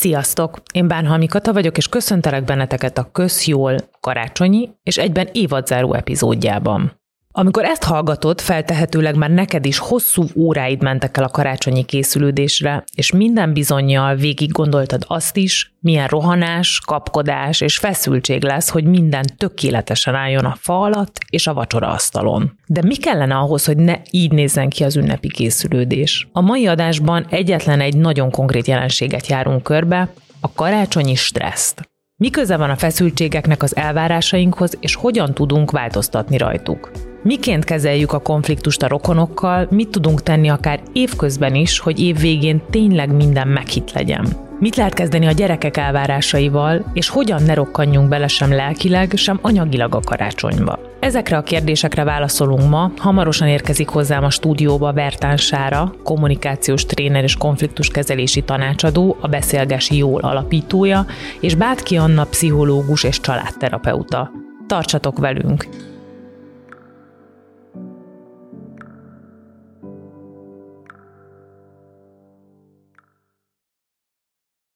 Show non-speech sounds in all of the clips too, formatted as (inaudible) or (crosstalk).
Sziasztok! Én Bánhalmi Kata vagyok, és köszöntelek benneteket a Közjól karácsonyi és egyben évadzáró epizódjában. Amikor ezt hallgatod, feltehetőleg már neked is hosszú óráid mentek el a karácsonyi készülődésre, és minden bizonyal végig gondoltad azt is, milyen rohanás, kapkodás és feszültség lesz, hogy minden tökéletesen álljon a fa alatt és a vacsora asztalon. De mi kellene ahhoz, hogy ne így nézzen ki az ünnepi készülődés? A mai adásban egyetlen egy nagyon konkrét jelenséget járunk körbe, a karácsonyi stresszt. Mi köze van a feszültségeknek az elvárásainkhoz, és hogyan tudunk változtatni rajtuk? Miként kezeljük a konfliktust a rokonokkal, mit tudunk tenni akár évközben is, hogy év végén tényleg minden meghit legyen? Mit lehet kezdeni a gyerekek elvárásaival, és hogyan ne rokkanjunk bele sem lelkileg, sem anyagilag a karácsonyba? Ezekre a kérdésekre válaszolunk ma. Hamarosan érkezik hozzám a stúdióba Bertán Sára, kommunikációs tréner és konfliktuskezelési tanácsadó, a Beszélgesi Jól alapítója, és Bátki Anna pszichológus és családterapeuta. Tartsatok velünk!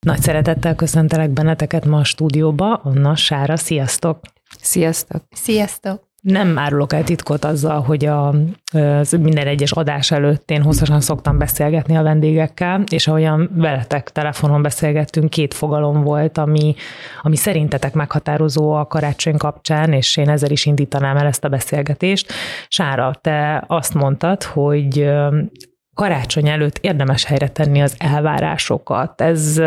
Nagy szeretettel köszöntelek benneteket ma a stúdióba. Anna, Sára, sziasztok! Sziasztok! Sziasztok! Nem árulok el titkot azzal, hogy a, az minden egyes adás előtt én hosszasan szoktam beszélgetni a vendégekkel, és ahogyan veletek telefonon beszélgettünk, két fogalom volt, ami, ami szerintetek meghatározó a karácsony kapcsán, és én ezzel is indítanám el ezt a beszélgetést. Sára, te azt mondtad, hogy karácsony előtt érdemes helyre tenni az elvárásokat. Ez,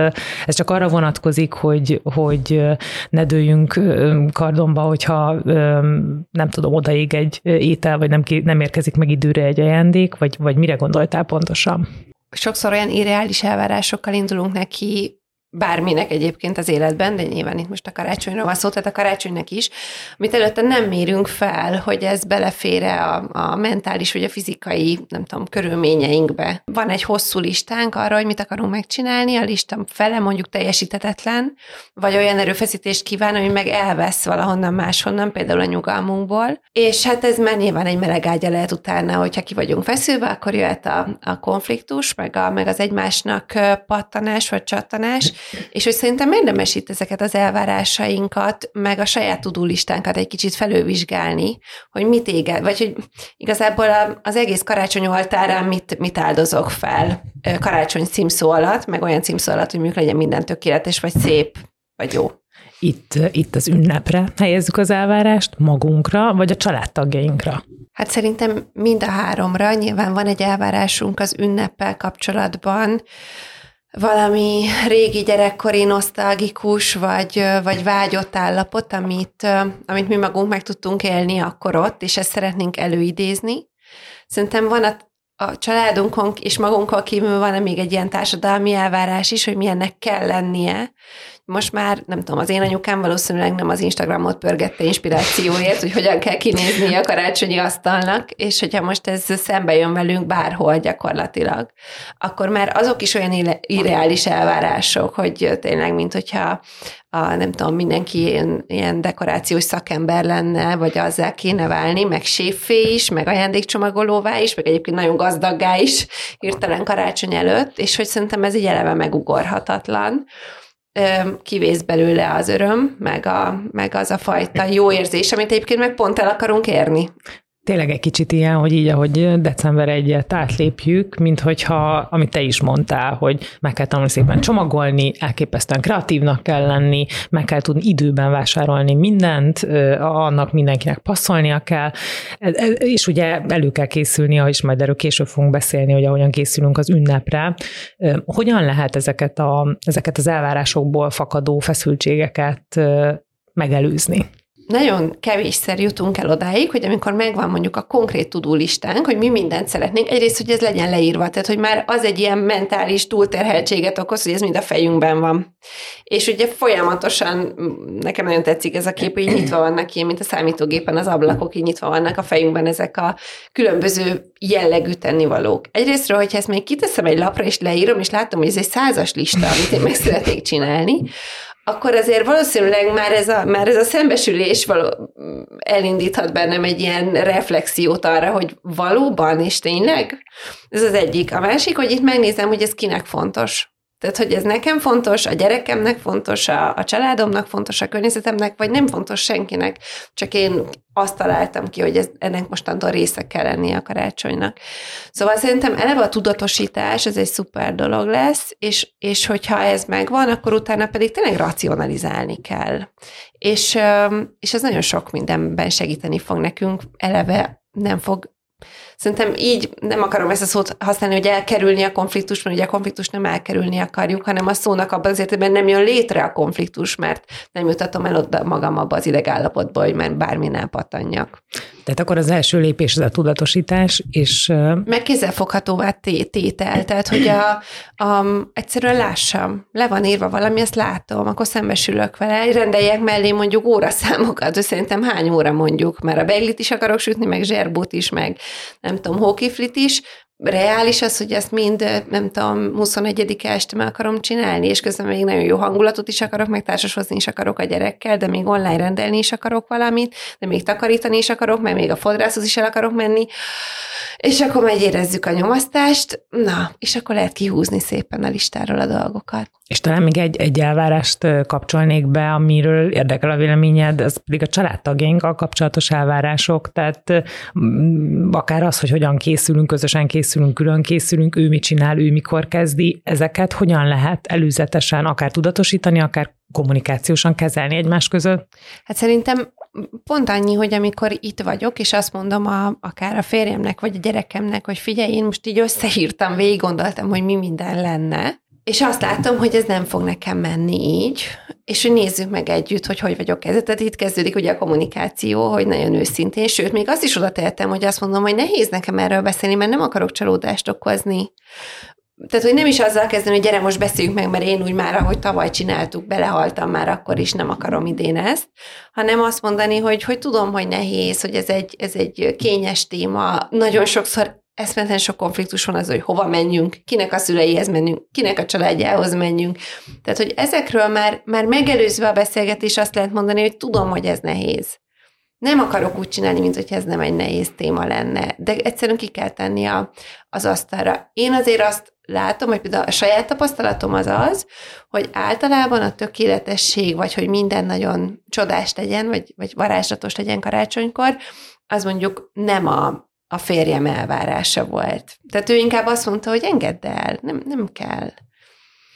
ez csak arra vonatkozik, hogy, hogy ne dőljünk kardomba, hogyha nem tudom, odaig egy étel, vagy nem, nem érkezik meg időre egy ajándék, vagy, vagy mire gondoltál pontosan? Sokszor olyan irreális elvárásokkal indulunk neki, bárminek egyébként az életben, de nyilván itt most a karácsonyra van szó, tehát a karácsonynak is, amit előtte nem mérünk fel, hogy ez belefére a, a mentális vagy a fizikai, nem tudom, körülményeinkbe. Van egy hosszú listánk arra, hogy mit akarunk megcsinálni, a lista fele mondjuk teljesítetetlen, vagy olyan erőfeszítést kíván, ami meg elvesz valahonnan máshonnan, például a nyugalmunkból, és hát ez már nyilván egy meleg ágya lehet utána, hogyha ki vagyunk feszülve, akkor jöhet a, a konfliktus, meg, a, meg az egymásnak pattanás vagy csattanás, és hogy szerintem érdemes itt ezeket az elvárásainkat, meg a saját tudulistánkat egy kicsit felővizsgálni, hogy mit éget, vagy hogy igazából az egész karácsony oltárán mit, mit áldozok fel karácsony címszó alatt, meg olyan címszó alatt, hogy mondjuk legyen minden tökéletes, vagy szép, vagy jó. Itt, itt az ünnepre helyezzük az elvárást, magunkra, vagy a családtagjainkra? Hát szerintem mind a háromra. Nyilván van egy elvárásunk az ünneppel kapcsolatban, valami régi gyerekkori nosztalgikus, vagy, vagy vágyott állapot, amit, amit mi magunk meg tudtunk élni akkor ott, és ezt szeretnénk előidézni. Szerintem van a, a családunkon és magunkon kívül van még egy ilyen társadalmi elvárás is, hogy milyennek kell lennie, most már, nem tudom, az én anyukám valószínűleg nem az Instagramot pörgette inspirációért, hogy hogyan kell kinézni a karácsonyi asztalnak, és hogyha most ez szembe jön velünk bárhol gyakorlatilag, akkor már azok is olyan irreális elvárások, hogy tényleg, mint hogyha a, nem tudom, mindenki ilyen, ilyen dekorációs szakember lenne, vagy azzal kéne válni, meg séffé is, meg ajándékcsomagolóvá is, meg egyébként nagyon gazdaggá is hirtelen karácsony előtt, és hogy szerintem ez így eleve megugorhatatlan kivész belőle az öröm, meg, a, meg az a fajta jó érzés, amit egyébként meg pont el akarunk érni. Tényleg egy kicsit ilyen, hogy így, ahogy december egyet átlépjük, mint hogyha, amit te is mondtál, hogy meg kell tanulni szépen csomagolni, elképesztően kreatívnak kell lenni, meg kell tudni időben vásárolni mindent, annak mindenkinek passzolnia kell, és ugye elő kell készülni, és majd erről később fogunk beszélni, hogy ahogyan készülünk az ünnepre. Hogyan lehet ezeket, a, ezeket az elvárásokból fakadó feszültségeket megelőzni? Nagyon kevésszer jutunk el odáig, hogy amikor megvan mondjuk a konkrét tudólistánk, hogy mi mindent szeretnénk, egyrészt, hogy ez legyen leírva, tehát hogy már az egy ilyen mentális túlterheltséget okoz, hogy ez mind a fejünkben van. És ugye folyamatosan, nekem nagyon tetszik ez a kép, hogy nyitva vannak ilyen, mint a számítógépen az ablakok, így nyitva vannak a fejünkben ezek a különböző jellegű tennivalók. Egyrésztről, hogyha ezt még kiteszem egy lapra, és leírom, és látom, hogy ez egy százas lista, amit én meg szeretnék csinálni, akkor azért valószínűleg már ez a, már ez a szembesülés való, elindíthat bennem egy ilyen reflexiót arra, hogy valóban és tényleg? Ez az egyik. A másik, hogy itt megnézem, hogy ez kinek fontos. Tehát, hogy ez nekem fontos, a gyerekemnek fontos, a, a családomnak fontos, a környezetemnek, vagy nem fontos senkinek, csak én azt találtam ki, hogy ez, ennek mostantól része kell lennie a karácsonynak. Szóval szerintem eleve a tudatosítás, ez egy szuper dolog lesz, és, és hogyha ez megvan, akkor utána pedig tényleg racionalizálni kell. És, és ez nagyon sok mindenben segíteni fog nekünk, eleve nem fog Szerintem így nem akarom ezt a szót használni, hogy elkerülni a konfliktus, mert ugye a konfliktus nem elkerülni akarjuk, hanem a szónak abban az értelemben nem jön létre a konfliktus, mert nem jutatom el oda magam abba az idegállapotba, hogy már bármin elpatanjak. Tehát akkor az első lépés az a tudatosítás, és... Meg kézzelfoghatóvá tétel, tehát hogy a, a, egyszerűen lássam, le van írva valami, azt látom, akkor szembesülök vele, rendeljek mellé mondjuk óraszámokat, hogy szerintem hány óra mondjuk, mert a beiglit is akarok sütni, meg zserbút is, meg nem tudom, hókiflit is, reális az, hogy ezt mind, nem tudom, 21 este meg akarom csinálni, és közben még nagyon jó hangulatot is akarok, meg társashozni is akarok a gyerekkel, de még online rendelni is akarok valamit, de még takarítani is akarok, meg még a fodrászhoz is el akarok menni, és akkor megy érezzük a nyomasztást, na, és akkor lehet kihúzni szépen a listáról a dolgokat. És talán még egy, egy elvárást kapcsolnék be, amiről érdekel a véleményed, ez pedig a családtagjainkkal kapcsolatos elvárások, tehát akár az, hogy hogyan készülünk, közösen készülünk, külön készülünk, ő mit csinál, ő mikor kezdi, ezeket hogyan lehet előzetesen akár tudatosítani, akár kommunikációsan kezelni egymás között? Hát szerintem pont annyi, hogy amikor itt vagyok, és azt mondom a, akár a férjemnek, vagy a gyerekemnek, hogy figyelj, én most így összehírtam, végig gondoltam, hogy mi minden lenne, és azt látom, hogy ez nem fog nekem menni így, és hogy nézzük meg együtt, hogy hogy vagyok ezzel. Tehát itt kezdődik ugye a kommunikáció, hogy nagyon őszintén, sőt, még azt is oda tehetem, hogy azt mondom, hogy nehéz nekem erről beszélni, mert nem akarok csalódást okozni. Tehát, hogy nem is azzal kezdeni, hogy gyere, most beszéljünk meg, mert én úgy már, ahogy tavaly csináltuk, belehaltam már akkor is, nem akarom idén ezt, hanem azt mondani, hogy, hogy tudom, hogy nehéz, hogy ez egy, ez egy kényes téma. Nagyon sokszor eszmenten sok konfliktus van az, hogy hova menjünk, kinek a szüleihez menjünk, kinek a családjához menjünk. Tehát, hogy ezekről már, már megelőzve a beszélgetés azt lehet mondani, hogy tudom, hogy ez nehéz. Nem akarok úgy csinálni, mint hogy ez nem egy nehéz téma lenne, de egyszerűen ki kell tenni a, az asztalra. Én azért azt látom, hogy például a saját tapasztalatom az az, hogy általában a tökéletesség, vagy hogy minden nagyon csodás legyen, vagy, vagy varázslatos legyen karácsonykor, az mondjuk nem a, a férjem elvárása volt. Tehát ő inkább azt mondta, hogy engedd el, nem, nem kell.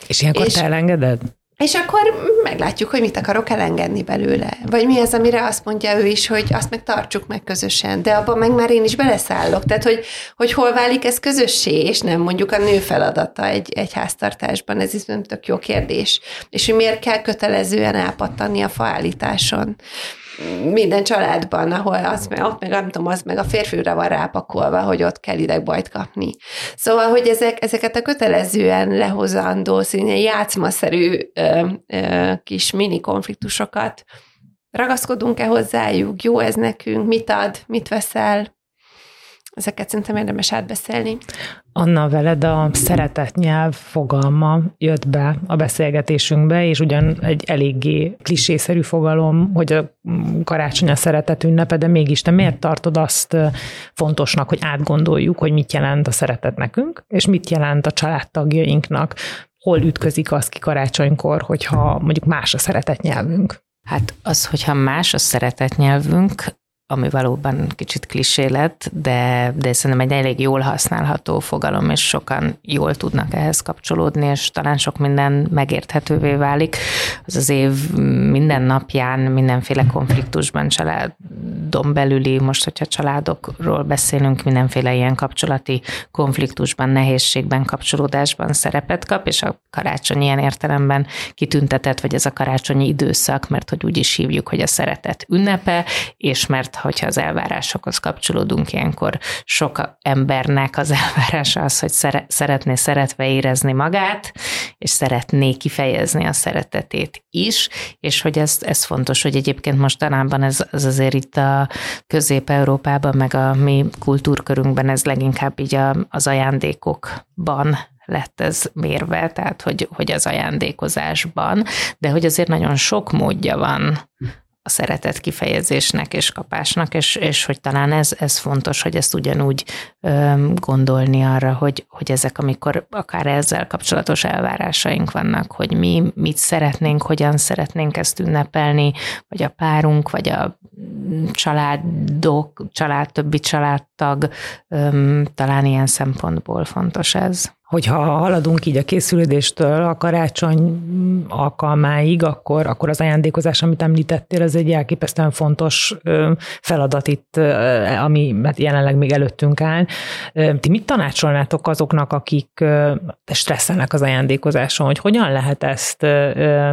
És ilyenkor és, te elengeded? És akkor meglátjuk, hogy mit akarok elengedni belőle. Vagy mi az, amire azt mondja ő is, hogy azt meg tartsuk meg közösen. De abban meg már én is beleszállok. Tehát, hogy, hogy hol válik ez közössé, és nem mondjuk a nő feladata egy, egy háztartásban. Ez is nem tök jó kérdés. És hogy miért kell kötelezően elpattani a faállításon minden családban, ahol az meg, ott meg nem tudom, az meg a férfőre van rápakolva, hogy ott kell idegbajt kapni. Szóval, hogy ezek, ezeket a kötelezően lehozandó, színe játszmaszerű ö, ö, kis mini konfliktusokat. Ragaszkodunk-e hozzájuk, jó ez nekünk, mit ad, mit veszel, Ezeket szerintem érdemes átbeszélni. Anna, veled a szeretet nyelv fogalma jött be a beszélgetésünkbe, és ugyan egy eléggé klisészerű fogalom, hogy a karácsony a szeretet ünnepe, de mégis te miért tartod azt fontosnak, hogy átgondoljuk, hogy mit jelent a szeretet nekünk, és mit jelent a családtagjainknak, hol ütközik az ki karácsonykor, hogyha mondjuk más a szeretet nyelvünk? Hát az, hogyha más a szeretet nyelvünk, ami valóban kicsit klisé lett, de, de szerintem egy elég jól használható fogalom, és sokan jól tudnak ehhez kapcsolódni, és talán sok minden megérthetővé válik. Az az év minden napján, mindenféle konfliktusban, családon belüli, most, hogyha családokról beszélünk, mindenféle ilyen kapcsolati konfliktusban, nehézségben, kapcsolódásban szerepet kap, és a karácsony ilyen értelemben kitüntetett, vagy ez a karácsonyi időszak, mert hogy úgy is hívjuk, hogy a szeretet ünnepe, és mert hogyha az elvárásokhoz kapcsolódunk, ilyenkor sok embernek az (laughs) elvárása az, hogy szeretné szeretve érezni magát, és szeretné kifejezni a szeretetét is, és hogy ez, ez fontos, hogy egyébként mostanában ez, ez azért itt a Közép-Európában, meg a mi kultúrkörünkben ez leginkább így a, az ajándékokban lett ez mérve, tehát hogy, hogy az ajándékozásban, de hogy azért nagyon sok módja van a szeretet kifejezésnek és kapásnak, és, és hogy talán ez, ez fontos, hogy ezt ugyanúgy ö, gondolni arra, hogy, hogy ezek, amikor akár ezzel kapcsolatos elvárásaink vannak, hogy mi mit szeretnénk, hogyan szeretnénk ezt ünnepelni, vagy a párunk, vagy a családok, család, többi családtag, ö, talán ilyen szempontból fontos ez hogyha haladunk így a készülődéstől a karácsony alkalmáig, akkor, akkor az ajándékozás, amit említettél, ez egy elképesztően fontos feladat itt, ami hát jelenleg még előttünk áll. Ti mit tanácsolnátok azoknak, akik stresszelnek az ajándékozáson, hogy hogyan lehet ezt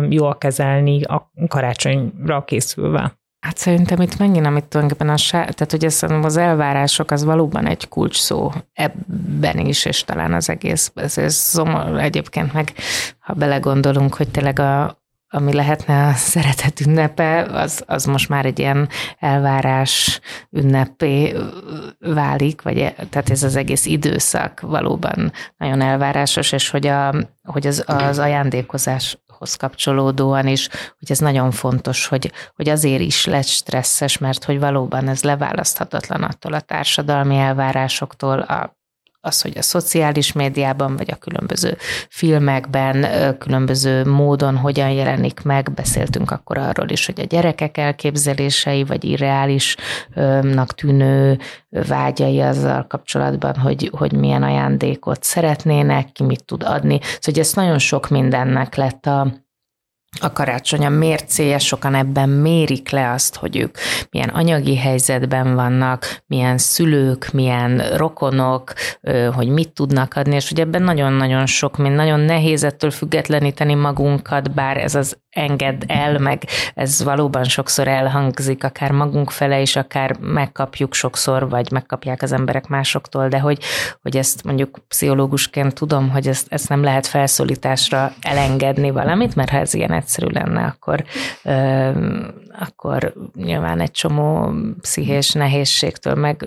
jól kezelni a karácsonyra készülve? Hát szerintem itt megint, amit tulajdonképpen a tehát hogy ez, az elvárások az valóban egy kulcs szó ebben is, és talán az egész, ez, ez szomor, egyébként meg, ha belegondolunk, hogy tényleg a, ami lehetne a szeretet ünnepe, az, az most már egy ilyen elvárás ünnepé válik, vagy e, tehát ez az egész időszak valóban nagyon elvárásos, és hogy, a, hogy az, az ajándékozás hoz kapcsolódóan is, hogy ez nagyon fontos, hogy, hogy azért is lett stresszes, mert hogy valóban ez leválaszthatatlan attól a társadalmi elvárásoktól, a az, hogy a szociális médiában, vagy a különböző filmekben, különböző módon hogyan jelenik meg. Beszéltünk akkor arról is, hogy a gyerekek elképzelései, vagy irreálisnak tűnő vágyai azzal kapcsolatban, hogy, hogy milyen ajándékot szeretnének, ki mit tud adni. Szóval ez nagyon sok mindennek lett a, a karácsony a mércéje, sokan ebben mérik le azt, hogy ők milyen anyagi helyzetben vannak, milyen szülők, milyen rokonok, hogy mit tudnak adni, és hogy ebben nagyon-nagyon sok, mint nagyon nehéz ettől függetleníteni magunkat, bár ez az engedd el, meg ez valóban sokszor elhangzik, akár magunk fele is, akár megkapjuk sokszor, vagy megkapják az emberek másoktól, de hogy, hogy ezt mondjuk pszichológusként tudom, hogy ezt, ezt nem lehet felszólításra elengedni valamit, mert ha ez ilyen egyszerű lenne, akkor, akkor nyilván egy csomó pszichés nehézségtől, meg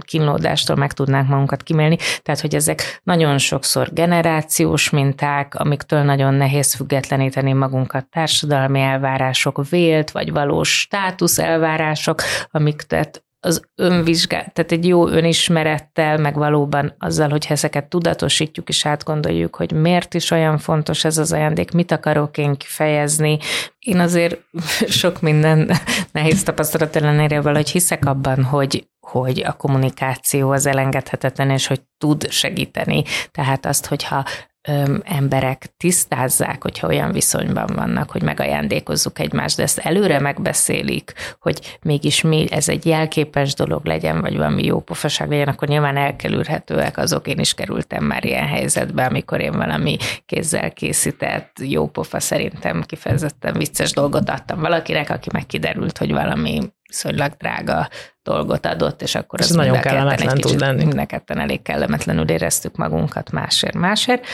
kínlódástól meg tudnánk magunkat kimélni. Tehát, hogy ezek nagyon sokszor generációs minták, amiktől nagyon nehéz függetleníteni magunkat, társadalmi elvárások, vélt vagy valós státusz elvárások, amik tehát az önvizsgálat, tehát egy jó önismerettel, meg valóban azzal, hogy ezeket tudatosítjuk és átgondoljuk, hogy miért is olyan fontos ez az ajándék, mit akarok én kifejezni. Én azért (laughs) sok minden (laughs) nehéz tapasztalat ellenére valahogy hiszek abban, hogy, hogy a kommunikáció az elengedhetetlen, és hogy tud segíteni. Tehát azt, hogyha emberek tisztázzák, hogyha olyan viszonyban vannak, hogy megajándékozzuk egymást, de ezt előre megbeszélik, hogy mégis mi, ez egy jelképes dolog legyen, vagy valami jó pofaság legyen, akkor nyilván elkerülhetőek azok. Én is kerültem már ilyen helyzetbe, amikor én valami kézzel készített, jó pofa szerintem kifejezetten vicces dolgot adtam valakinek, aki meg kiderült, hogy valami viszonylag drága dolgot adott, és akkor ez az nagyon kellemetlen egy tud lenni. Mindenketten elég kellemetlenül éreztük magunkat másért, másért,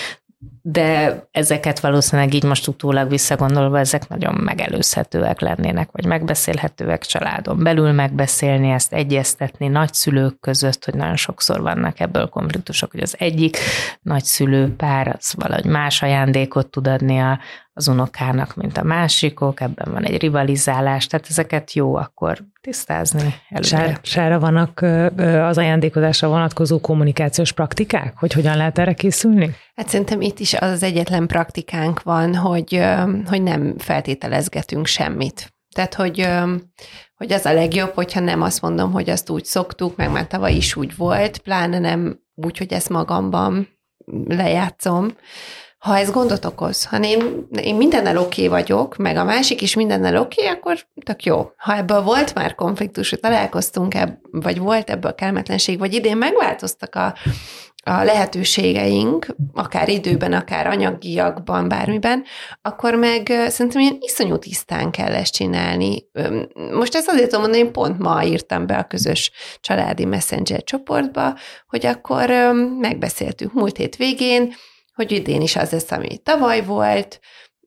de ezeket valószínűleg így most utólag visszagondolva, ezek nagyon megelőzhetőek lennének, vagy megbeszélhetőek családon belül megbeszélni, ezt egyeztetni nagyszülők között, hogy nagyon sokszor vannak ebből konfliktusok, hogy az egyik nagyszülő pár az valahogy más ajándékot tud adni a, az unokának, mint a másikok, ebben van egy rivalizálás, tehát ezeket jó akkor tisztázni előre. Sára vannak az ajándékozásra vonatkozó kommunikációs praktikák, hogy hogyan lehet erre készülni? Hát szerintem itt is az, az egyetlen praktikánk van, hogy, hogy nem feltételezgetünk semmit. Tehát, hogy, hogy az a legjobb, hogyha nem azt mondom, hogy azt úgy szoktuk, meg már tavaly is úgy volt, pláne nem úgy, hogy ezt magamban lejátszom, ha ez gondot okoz, ha én, én mindennel oké okay vagyok, meg a másik is mindennel oké, okay, akkor tök jó. Ha ebből volt már konfliktus, hogy találkoztunk, ebb, vagy volt ebből kellemetlenség, vagy idén megváltoztak a, a lehetőségeink, akár időben, akár anyagiakban, bármiben, akkor meg szerintem ilyen iszonyú tisztán kell ezt csinálni. Most ezt azért tudom mondani, én pont ma írtam be a közös családi messenger csoportba, hogy akkor megbeszéltük múlt hét végén, hogy idén is az lesz, ami tavaly volt,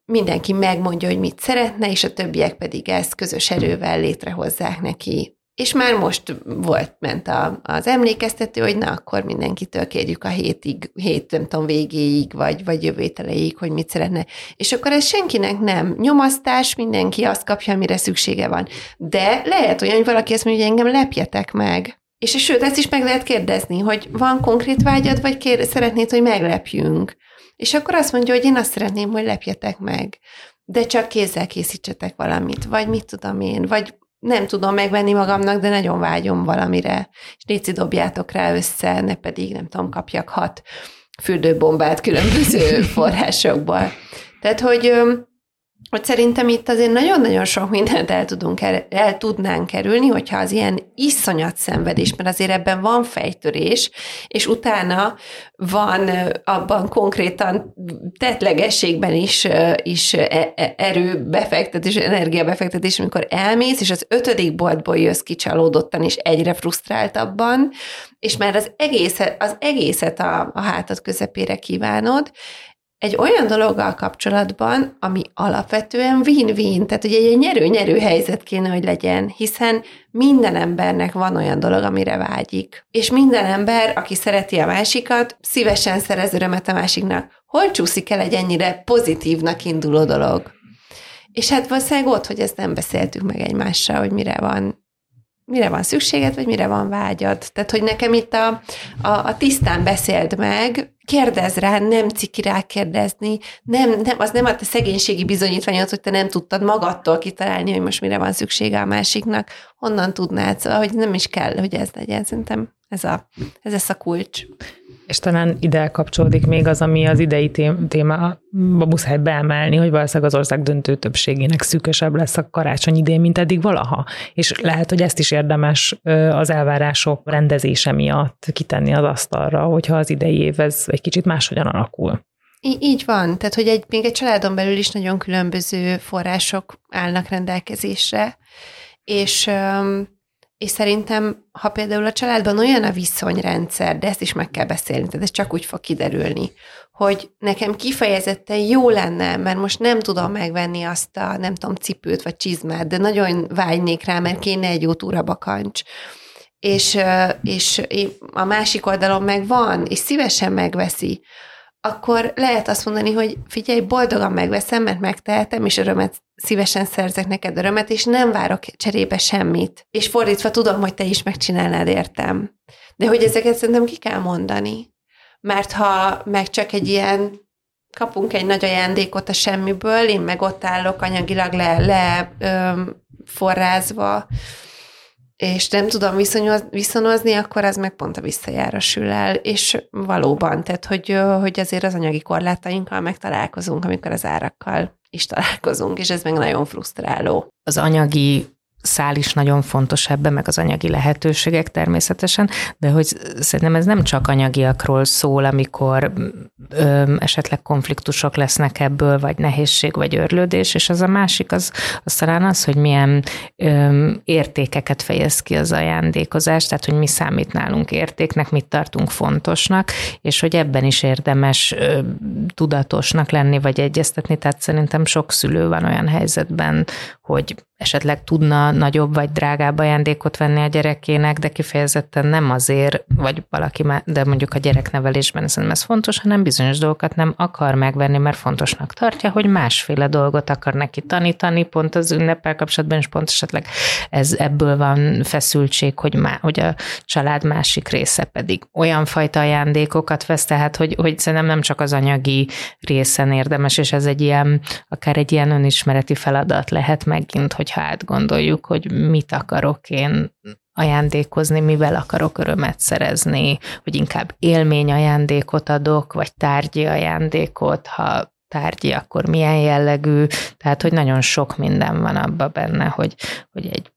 mindenki megmondja, hogy mit szeretne, és a többiek pedig ezt közös erővel létrehozzák neki, és már most volt, ment a, az emlékeztető, hogy na, akkor mindenkitől kérjük a hétig, hét, nem tudom, végéig, vagy, vagy jövőteleig, hogy mit szeretne. És akkor ez senkinek nem nyomasztás, mindenki azt kapja, amire szüksége van. De lehet olyan, hogy valaki azt mondja, hogy engem lepjetek meg. És sőt, ezt is meg lehet kérdezni, hogy van konkrét vágyad, vagy kér, szeretnéd, hogy meglepjünk. És akkor azt mondja, hogy én azt szeretném, hogy lepjetek meg. De csak kézzel készítsetek valamit, vagy mit tudom én, vagy nem tudom megvenni magamnak, de nagyon vágyom valamire, és léci dobjátok rá össze, ne pedig, nem tudom, kapjak hat fürdőbombát különböző (laughs) forrásokból. Tehát, hogy hogy szerintem itt azért nagyon-nagyon sok mindent el, tudunk, el tudnánk kerülni, hogyha az ilyen iszonyat szenvedés, mert azért ebben van fejtörés, és utána van abban konkrétan tetlegességben is, is e, e, erőbefektetés, energiabefektetés, amikor elmész, és az ötödik boltból jössz ki csalódottan, és egyre frusztráltabban, és már az egészet, az egészet a, a hátad közepére kívánod, egy olyan dologgal kapcsolatban, ami alapvetően win-win, tehát ugye egy nyerő-nyerő helyzet kéne, hogy legyen, hiszen minden embernek van olyan dolog, amire vágyik. És minden ember, aki szereti a másikat, szívesen szerez örömet a másiknak. Hol csúszik el egy ennyire pozitívnak induló dolog? És hát valószínűleg ott, hogy ezt nem beszéltük meg egymással, hogy mire van mire van szükséged, vagy mire van vágyad. Tehát, hogy nekem itt a, a, a tisztán beszéld meg, kérdez rá, nem ciki rá kérdezni, nem, nem, az nem a te szegénységi bizonyítványod, hogy te nem tudtad magadtól kitalálni, hogy most mire van szüksége a másiknak, honnan tudnád, szóval, hogy nem is kell, hogy ez legyen. Szerintem ez, a, ez lesz a kulcs. És talán ide kapcsolódik még az, ami az idei téma, muszáj beemelni, hogy valószínűleg az ország döntő többségének szűkösebb lesz a karácsony idén, mint eddig valaha. És lehet, hogy ezt is érdemes az elvárások rendezése miatt kitenni az asztalra, hogyha az idei év ez egy kicsit máshogyan alakul. Í- így van, tehát hogy egy, még egy családon belül is nagyon különböző források állnak rendelkezésre, és és szerintem, ha például a családban olyan a viszonyrendszer, de ezt is meg kell beszélni, tehát ez csak úgy fog kiderülni, hogy nekem kifejezetten jó lenne, mert most nem tudom megvenni azt a, nem tudom, cipőt vagy csizmát, de nagyon vágynék rá, mert kéne egy jó túrabakancs. És, és a másik oldalon meg van, és szívesen megveszi, akkor lehet azt mondani, hogy figyelj, boldogan megveszem, mert megtehetem, és örömet szívesen szerzek neked örömet, és nem várok cserébe semmit. És fordítva tudom, hogy te is megcsinálnád értem. De hogy ezeket szerintem ki kell mondani. Mert ha meg csak egy ilyen kapunk egy nagy ajándékot a semmiből, én meg ott állok anyagilag le, le öm, forrázva, és nem tudom viszonyoz, viszonozni, akkor az meg pont a visszajára el, és valóban, tehát hogy, hogy azért az anyagi korlátainkkal megtalálkozunk, amikor az árakkal is találkozunk, és ez meg nagyon frusztráló. Az anyagi szál is nagyon fontos ebben, meg az anyagi lehetőségek természetesen, de hogy szerintem ez nem csak anyagiakról szól, amikor ö, esetleg konfliktusok lesznek ebből, vagy nehézség, vagy örlődés, és az a másik, az, az talán az, hogy milyen ö, értékeket fejez ki az ajándékozás, tehát hogy mi számít nálunk értéknek, mit tartunk fontosnak, és hogy ebben is érdemes ö, tudatosnak lenni, vagy egyeztetni, tehát szerintem sok szülő van olyan helyzetben, hogy esetleg tudna nagyobb vagy drágább ajándékot venni a gyerekének, de kifejezetten nem azért, vagy valaki már, de mondjuk a gyereknevelésben szerintem ez fontos, hanem bizonyos dolgokat nem akar megvenni, mert fontosnak tartja, hogy másféle dolgot akar neki tanítani, pont az ünnepel kapcsolatban, és pont esetleg ez ebből van feszültség, hogy, má, hogy a család másik része pedig olyan fajta ajándékokat vesz, tehát hogy, hogy szerintem nem csak az anyagi részen érdemes, és ez egy ilyen, akár egy ilyen önismereti feladat lehet megint, hogy hogyha átgondoljuk, hogy mit akarok én ajándékozni, mivel akarok örömet szerezni, hogy inkább élmény ajándékot adok, vagy tárgyi ajándékot, ha tárgyi, akkor milyen jellegű, tehát hogy nagyon sok minden van abba benne, hogy, hogy egy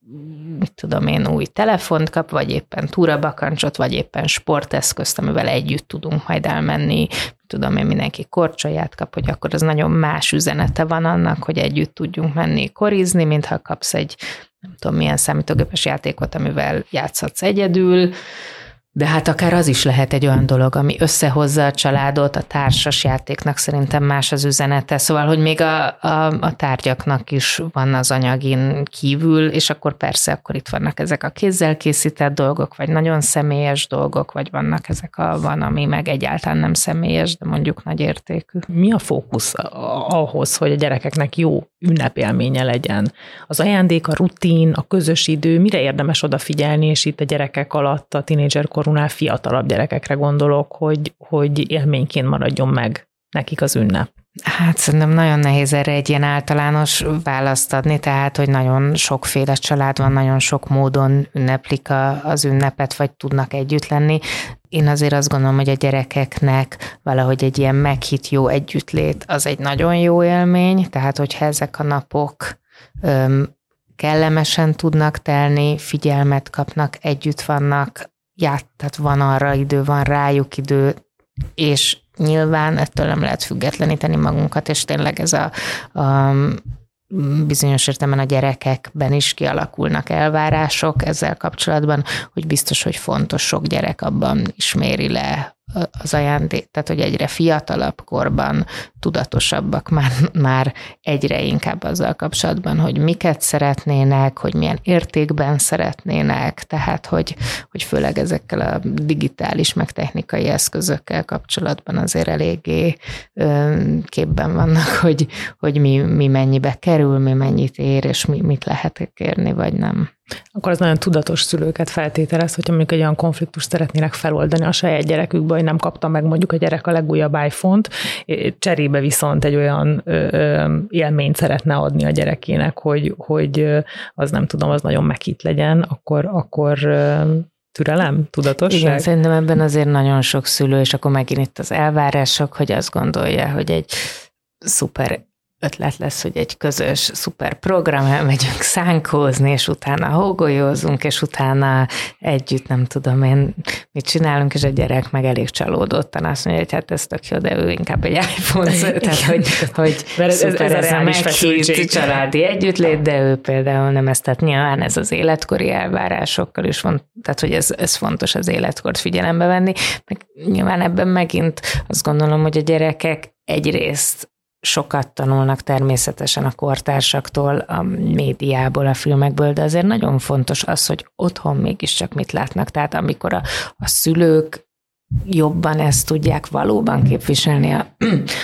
mit tudom én, új telefont kap, vagy éppen túrabakancsot, vagy éppen sporteszközt, amivel együtt tudunk majd elmenni, tudom én, mindenki korcsolyát kap, hogy akkor az nagyon más üzenete van annak, hogy együtt tudjunk menni korizni, mintha kapsz egy nem tudom milyen számítógépes játékot, amivel játszhatsz egyedül, De hát akár az is lehet egy olyan dolog, ami összehozza a családot, a társas játéknak szerintem más az üzenete, szóval, hogy még a, a, a tárgyaknak is van az anyagin kívül, és akkor persze, akkor itt vannak ezek a kézzel készített dolgok, vagy nagyon személyes dolgok, vagy vannak ezek a, van, ami meg egyáltalán nem személyes, de mondjuk nagy értékű. Mi a fókusz ahhoz, hogy a gyerekeknek jó ünnepélménye legyen? Az ajándék, a rutin, a közös idő, mire érdemes odafigyelni, és itt a gyerekek alatt, a tínédzser korunál fiatalabb gyerekekre gondolok, hogy, hogy élményként maradjon meg nekik az ünnep. Hát szerintem nagyon nehéz erre egy ilyen általános választ adni, tehát, hogy nagyon sokféle család van, nagyon sok módon ünneplik a, az ünnepet, vagy tudnak együtt lenni. Én azért azt gondolom, hogy a gyerekeknek valahogy egy ilyen meghitt jó együttlét az egy nagyon jó élmény, tehát hogyha ezek a napok öm, kellemesen tudnak telni, figyelmet kapnak, együtt vannak, já, tehát van arra idő, van rájuk idő, és nyilván ettől nem lehet függetleníteni magunkat, és tényleg ez a, a bizonyos értelemben a gyerekekben is kialakulnak elvárások ezzel kapcsolatban, hogy biztos, hogy fontos sok gyerek abban isméri le az ajándék, tehát hogy egyre fiatalabb korban tudatosabbak már, már egyre inkább azzal kapcsolatban, hogy miket szeretnének, hogy milyen értékben szeretnének, tehát hogy, hogy főleg ezekkel a digitális meg technikai eszközökkel kapcsolatban azért eléggé képben vannak, (laughs) hogy, hogy mi, mi mennyibe kerül, mi mennyit ér, és mi, mit lehet kérni, vagy nem. Akkor az nagyon tudatos szülőket feltételez, hogyha mondjuk egy olyan konfliktust szeretnének feloldani a saját gyerekükbe, hogy nem kapta meg mondjuk a gyerek a legújabb iPhone-t, cserébe viszont egy olyan ö, ö, élményt szeretne adni a gyerekének, hogy, hogy az nem tudom, az nagyon meghitt legyen, akkor, akkor türelem, tudatosság? Igen, szerintem ebben azért nagyon sok szülő, és akkor megint itt az elvárások, hogy azt gondolja, hogy egy szuper ötlet lesz, hogy egy közös szuper program, elmegyünk szánkózni, és utána hógolyózunk, és utána együtt nem tudom én mit csinálunk, és a gyerek meg elég csalódottan azt mondja, hogy hát ez tök jó, de ő inkább egy iPhone, tehát hogy, hogy ez, szuper, ez, ez a meghívt családi együttlét, de ő például nem ezt, tehát nyilván ez az életkori elvárásokkal is van, tehát hogy ez, ez fontos az életkort figyelembe venni, meg nyilván ebben megint azt gondolom, hogy a gyerekek egyrészt sokat tanulnak természetesen a kortársaktól, a médiából, a filmekből, de azért nagyon fontos az, hogy otthon mégiscsak mit látnak. Tehát amikor a, a szülők jobban ezt tudják valóban képviselni a,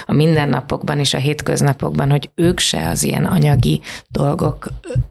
a mindennapokban és a hétköznapokban, hogy ők se az ilyen anyagi dolgok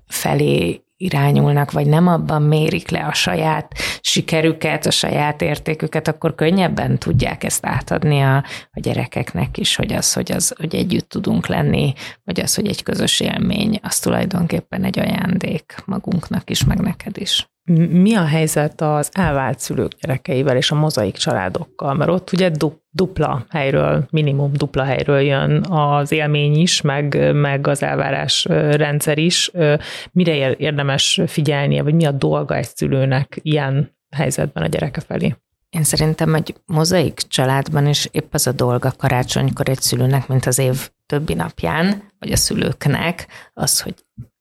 felé irányulnak, vagy nem abban mérik le a saját sikerüket, a saját értéküket, akkor könnyebben tudják ezt átadni a, a gyerekeknek is, hogy az, hogy az, hogy együtt tudunk lenni, vagy az, hogy egy közös élmény, az tulajdonképpen egy ajándék magunknak is, meg neked is. Mi a helyzet az elvált szülők gyerekeivel és a mozaik családokkal? Mert ott ugye dupla helyről, minimum dupla helyről jön az élmény is, meg, meg az elvárás rendszer is. Mire érdemes figyelnie, vagy mi a dolga egy szülőnek ilyen helyzetben a gyereke felé? Én szerintem egy mozaik családban is épp az a dolga karácsonykor egy szülőnek, mint az év többi napján, vagy a szülőknek, az, hogy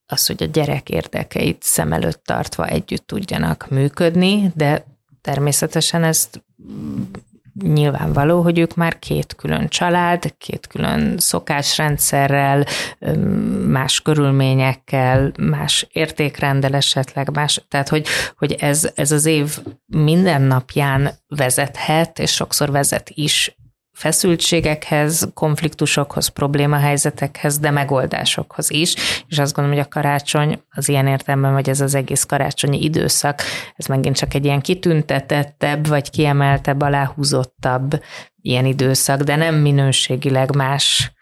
az, hogy a gyerek érdekeit szem előtt tartva együtt tudjanak működni, de természetesen ezt nyilvánvaló, hogy ők már két külön család, két külön szokásrendszerrel, más körülményekkel, más értékrendel esetleg, más, tehát hogy, hogy ez, ez az év minden napján vezethet, és sokszor vezet is feszültségekhez, konfliktusokhoz, problémahelyzetekhez, de megoldásokhoz is, és azt gondolom, hogy a karácsony az ilyen értelemben, vagy ez az egész karácsonyi időszak, ez megint csak egy ilyen kitüntetettebb, vagy kiemeltebb, aláhúzottabb ilyen időszak, de nem minőségileg más,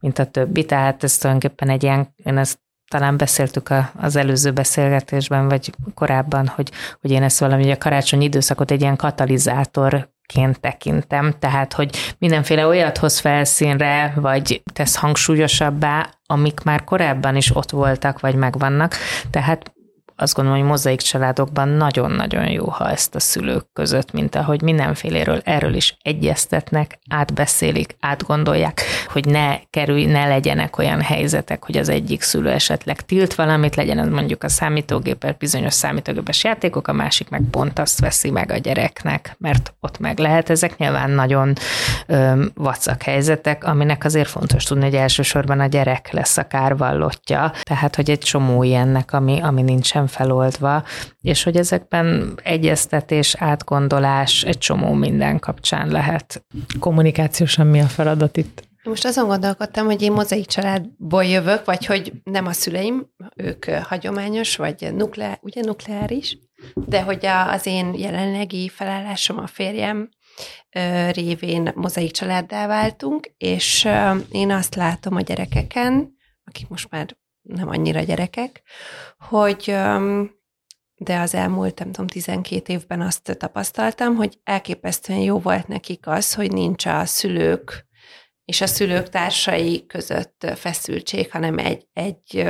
mint a többi, tehát ez tulajdonképpen egy ilyen, én ezt talán beszéltük a, az előző beszélgetésben, vagy korábban, hogy, hogy én ezt valami, hogy a karácsony időszakot egy ilyen katalizátor ként tekintem, tehát hogy mindenféle olyat hoz felszínre, vagy tesz hangsúlyosabbá, amik már korábban is ott voltak, vagy megvannak, tehát azt gondolom, hogy mozaik családokban nagyon-nagyon jó, ha ezt a szülők között, mint ahogy mindenféléről erről is egyeztetnek, átbeszélik, átgondolják, hogy ne kerülj, ne legyenek olyan helyzetek, hogy az egyik szülő esetleg tilt valamit, legyen az mondjuk a számítógépet, bizonyos számítógépes játékok, a másik meg pont azt veszi meg a gyereknek, mert ott meg lehet. Ezek nyilván nagyon ö, vacak helyzetek, aminek azért fontos tudni, hogy elsősorban a gyerek lesz a kárvallottja, tehát hogy egy csomó ilyennek, ami, ami nincsen feloldva, és hogy ezekben egyeztetés, átgondolás egy csomó minden kapcsán lehet. Kommunikációsan mi a feladat itt? Most azon gondolkodtam, hogy én mozaik családból jövök, vagy hogy nem a szüleim, ők hagyományos, vagy nukleár, ugye nukleáris, de hogy az én jelenlegi felállásom a férjem révén mozaik családdá váltunk, és én azt látom a gyerekeken, akik most már nem annyira gyerekek, hogy de az elmúlt, nem tudom, 12 évben azt tapasztaltam, hogy elképesztően jó volt nekik az, hogy nincs a szülők és a szülők társai között feszültség, hanem egy, egy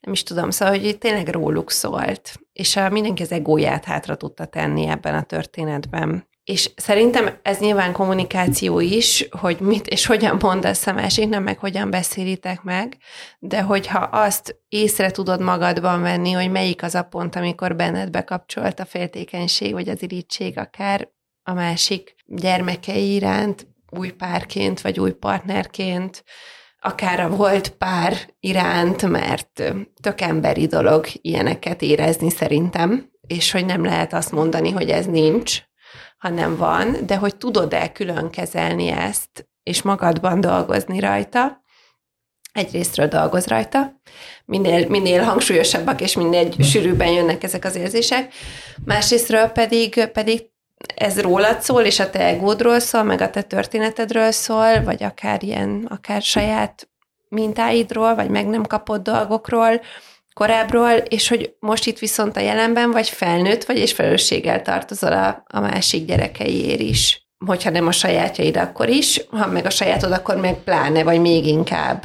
nem is tudom, szóval, hogy tényleg róluk szólt, és a, mindenki az egóját hátra tudta tenni ebben a történetben. És szerintem ez nyilván kommunikáció is, hogy mit és hogyan mondasz a másiknak, meg hogyan beszélitek meg, de hogyha azt észre tudod magadban venni, hogy melyik az a pont, amikor benned bekapcsolt a féltékenység, vagy az irítség akár a másik gyermekei iránt, új párként, vagy új partnerként, akár a volt pár iránt, mert tök emberi dolog ilyeneket érezni szerintem, és hogy nem lehet azt mondani, hogy ez nincs, hanem van, de hogy tudod-e külön kezelni ezt, és magadban dolgozni rajta, egyrésztről dolgoz rajta, minél, minél hangsúlyosabbak és minél sűrűbben jönnek ezek az érzések, másrésztről pedig, pedig ez rólad szól, és a te egódról szól, meg a te történetedről szól, vagy akár ilyen, akár saját mintáidról, vagy meg nem kapott dolgokról, korábbról, és hogy most itt viszont a jelenben vagy felnőtt vagy, és felelősséggel tartozol a, a másik gyerekeiért is. Hogyha nem a sajátjaid, akkor is, ha meg a sajátod, akkor meg pláne, vagy még inkább.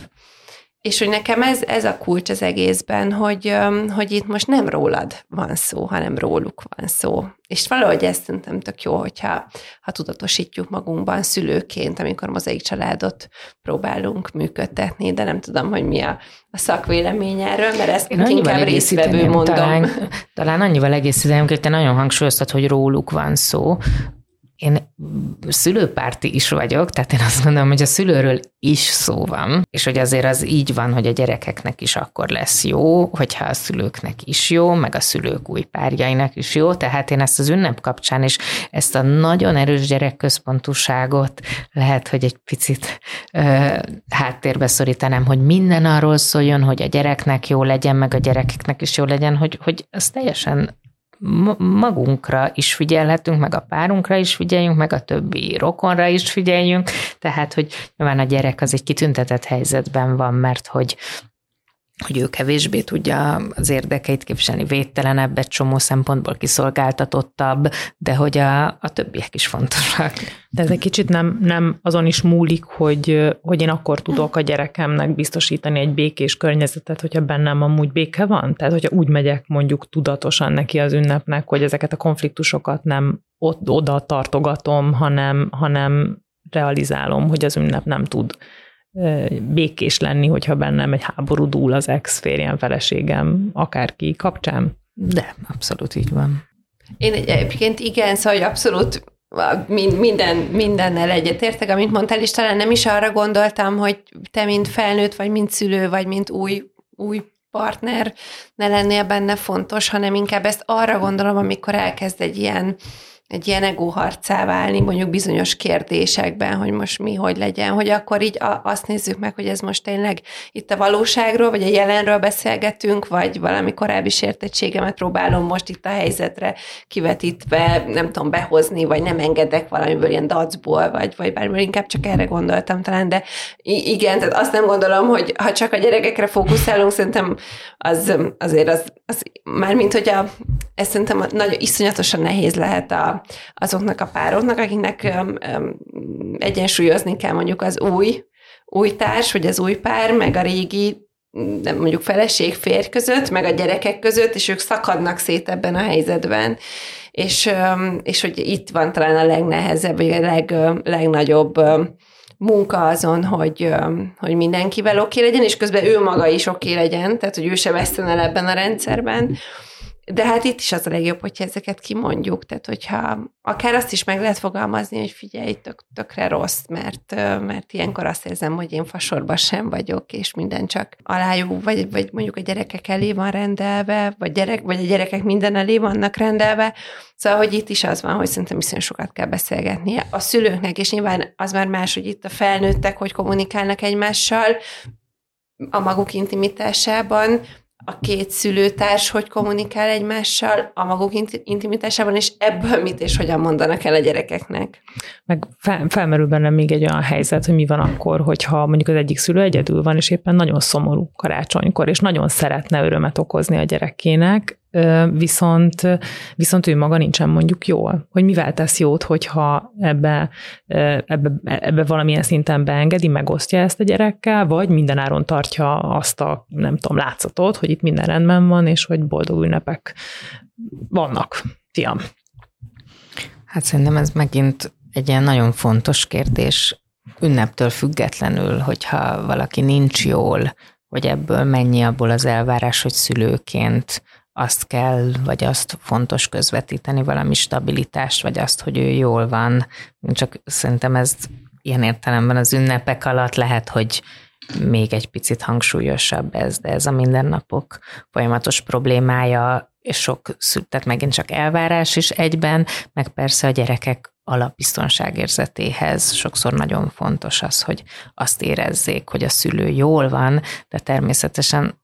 És hogy nekem ez, ez a kulcs az egészben, hogy, hogy itt most nem rólad van szó, hanem róluk van szó. És valahogy ezt szerintem tök jó, hogyha ha tudatosítjuk magunkban szülőként, amikor mozaik családot próbálunk működtetni, de nem tudom, hogy mi a, a szakvélemény erről, mert ezt Én inkább résztvevő mondom. Talán, talán annyival egészíteném, hogy te nagyon hangsúlyoztad, hogy róluk van szó, én szülőpárti is vagyok, tehát én azt gondolom, hogy a szülőről is szó van, és hogy azért az így van, hogy a gyerekeknek is akkor lesz jó, hogyha a szülőknek is jó, meg a szülők új párjainak is jó, tehát én ezt az ünnep kapcsán is ezt a nagyon erős gyerekközpontúságot lehet, hogy egy picit ö, háttérbe szorítanám, hogy minden arról szóljon, hogy a gyereknek jó legyen, meg a gyerekeknek is jó legyen, hogy, hogy az teljesen magunkra is figyelhetünk, meg a párunkra is figyeljünk, meg a többi rokonra is figyeljünk, tehát, hogy nyilván a gyerek az egy kitüntetett helyzetben van, mert hogy hogy ő kevésbé tudja az érdekeit képviselni, védtelenebb, egy csomó szempontból kiszolgáltatottabb, de hogy a, a többiek is fontosak. De ez egy kicsit nem, nem azon is múlik, hogy, hogy én akkor tudok a gyerekemnek biztosítani egy békés környezetet, hogyha bennem amúgy béke van. Tehát, hogyha úgy megyek mondjuk tudatosan neki az ünnepnek, hogy ezeket a konfliktusokat nem ott, oda tartogatom, hanem, hanem realizálom, hogy az ünnep nem tud békés lenni, hogyha bennem egy háború dúl az ex-férjem, feleségem, akárki kapcsán. De, abszolút így van. Én egyébként igen, szóval hogy abszolút minden, mindennel egyetértek, amit mondtál, és talán nem is arra gondoltam, hogy te, mint felnőtt, vagy mint szülő, vagy mint új, új partner ne lennél benne fontos, hanem inkább ezt arra gondolom, amikor elkezd egy ilyen egy ilyen egóharcá válni, mondjuk bizonyos kérdésekben, hogy most mi, hogy legyen, hogy akkor így azt nézzük meg, hogy ez most tényleg itt a valóságról, vagy a jelenről beszélgetünk, vagy valami korábbi sértettségemet próbálom most itt a helyzetre kivetítve, nem tudom, behozni, vagy nem engedek valamiből ilyen dacból, vagy, vagy bármilyen inkább csak erre gondoltam talán, de igen, tehát azt nem gondolom, hogy ha csak a gyerekekre fókuszálunk, szerintem az azért az, az mármint, hogy a, ez szerintem nagyon iszonyatosan nehéz lehet a, azoknak a pároknak, akiknek um, um, egyensúlyozni kell mondjuk az új, új társ, vagy az új pár, meg a régi nem mondjuk feleség férj között, meg a gyerekek között, és ők szakadnak szét ebben a helyzetben. És, és hogy itt van talán a legnehezebb, vagy a leg, legnagyobb munka azon, hogy, hogy mindenkivel oké legyen, és közben ő maga is oké legyen, tehát hogy ő se veszten el ebben a rendszerben. De hát itt is az a legjobb, hogyha ezeket kimondjuk, tehát hogyha akár azt is meg lehet fogalmazni, hogy figyelj, tök, tökre rossz, mert, mert ilyenkor azt érzem, hogy én fasorba sem vagyok, és minden csak alájú, vagy, vagy mondjuk a gyerekek elé van rendelve, vagy, gyerek, vagy a gyerekek minden elé vannak rendelve. Szóval, hogy itt is az van, hogy szerintem viszonylag sokat kell beszélgetni a szülőknek, és nyilván az már más, hogy itt a felnőttek, hogy kommunikálnak egymással, a maguk intimitásában, a két szülőtárs hogy kommunikál egymással a maguk intimitásában, és ebből mit és hogyan mondanak el a gyerekeknek. Meg fel, felmerül bennem még egy olyan helyzet, hogy mi van akkor, hogyha mondjuk az egyik szülő egyedül van, és éppen nagyon szomorú karácsonykor, és nagyon szeretne örömet okozni a gyerekének, viszont, viszont ő maga nincsen mondjuk jól. Hogy mivel tesz jót, hogyha ebbe, ebbe, ebbe valamilyen szinten beengedi, megosztja ezt a gyerekkel, vagy mindenáron tartja azt a, nem tudom, látszatot, hogy itt minden rendben van, és hogy boldog ünnepek vannak, fiam. Hát szerintem ez megint egy ilyen nagyon fontos kérdés, ünneptől függetlenül, hogyha valaki nincs jól, hogy ebből mennyi abból az elvárás, hogy szülőként azt kell, vagy azt fontos közvetíteni, valami stabilitást, vagy azt, hogy ő jól van. Csak szerintem ez ilyen értelemben az ünnepek alatt lehet, hogy még egy picit hangsúlyosabb ez, de ez a mindennapok folyamatos problémája, és sok, tehát megint csak elvárás is egyben, meg persze a gyerekek alapbiztonságérzetéhez sokszor nagyon fontos az, hogy azt érezzék, hogy a szülő jól van, de természetesen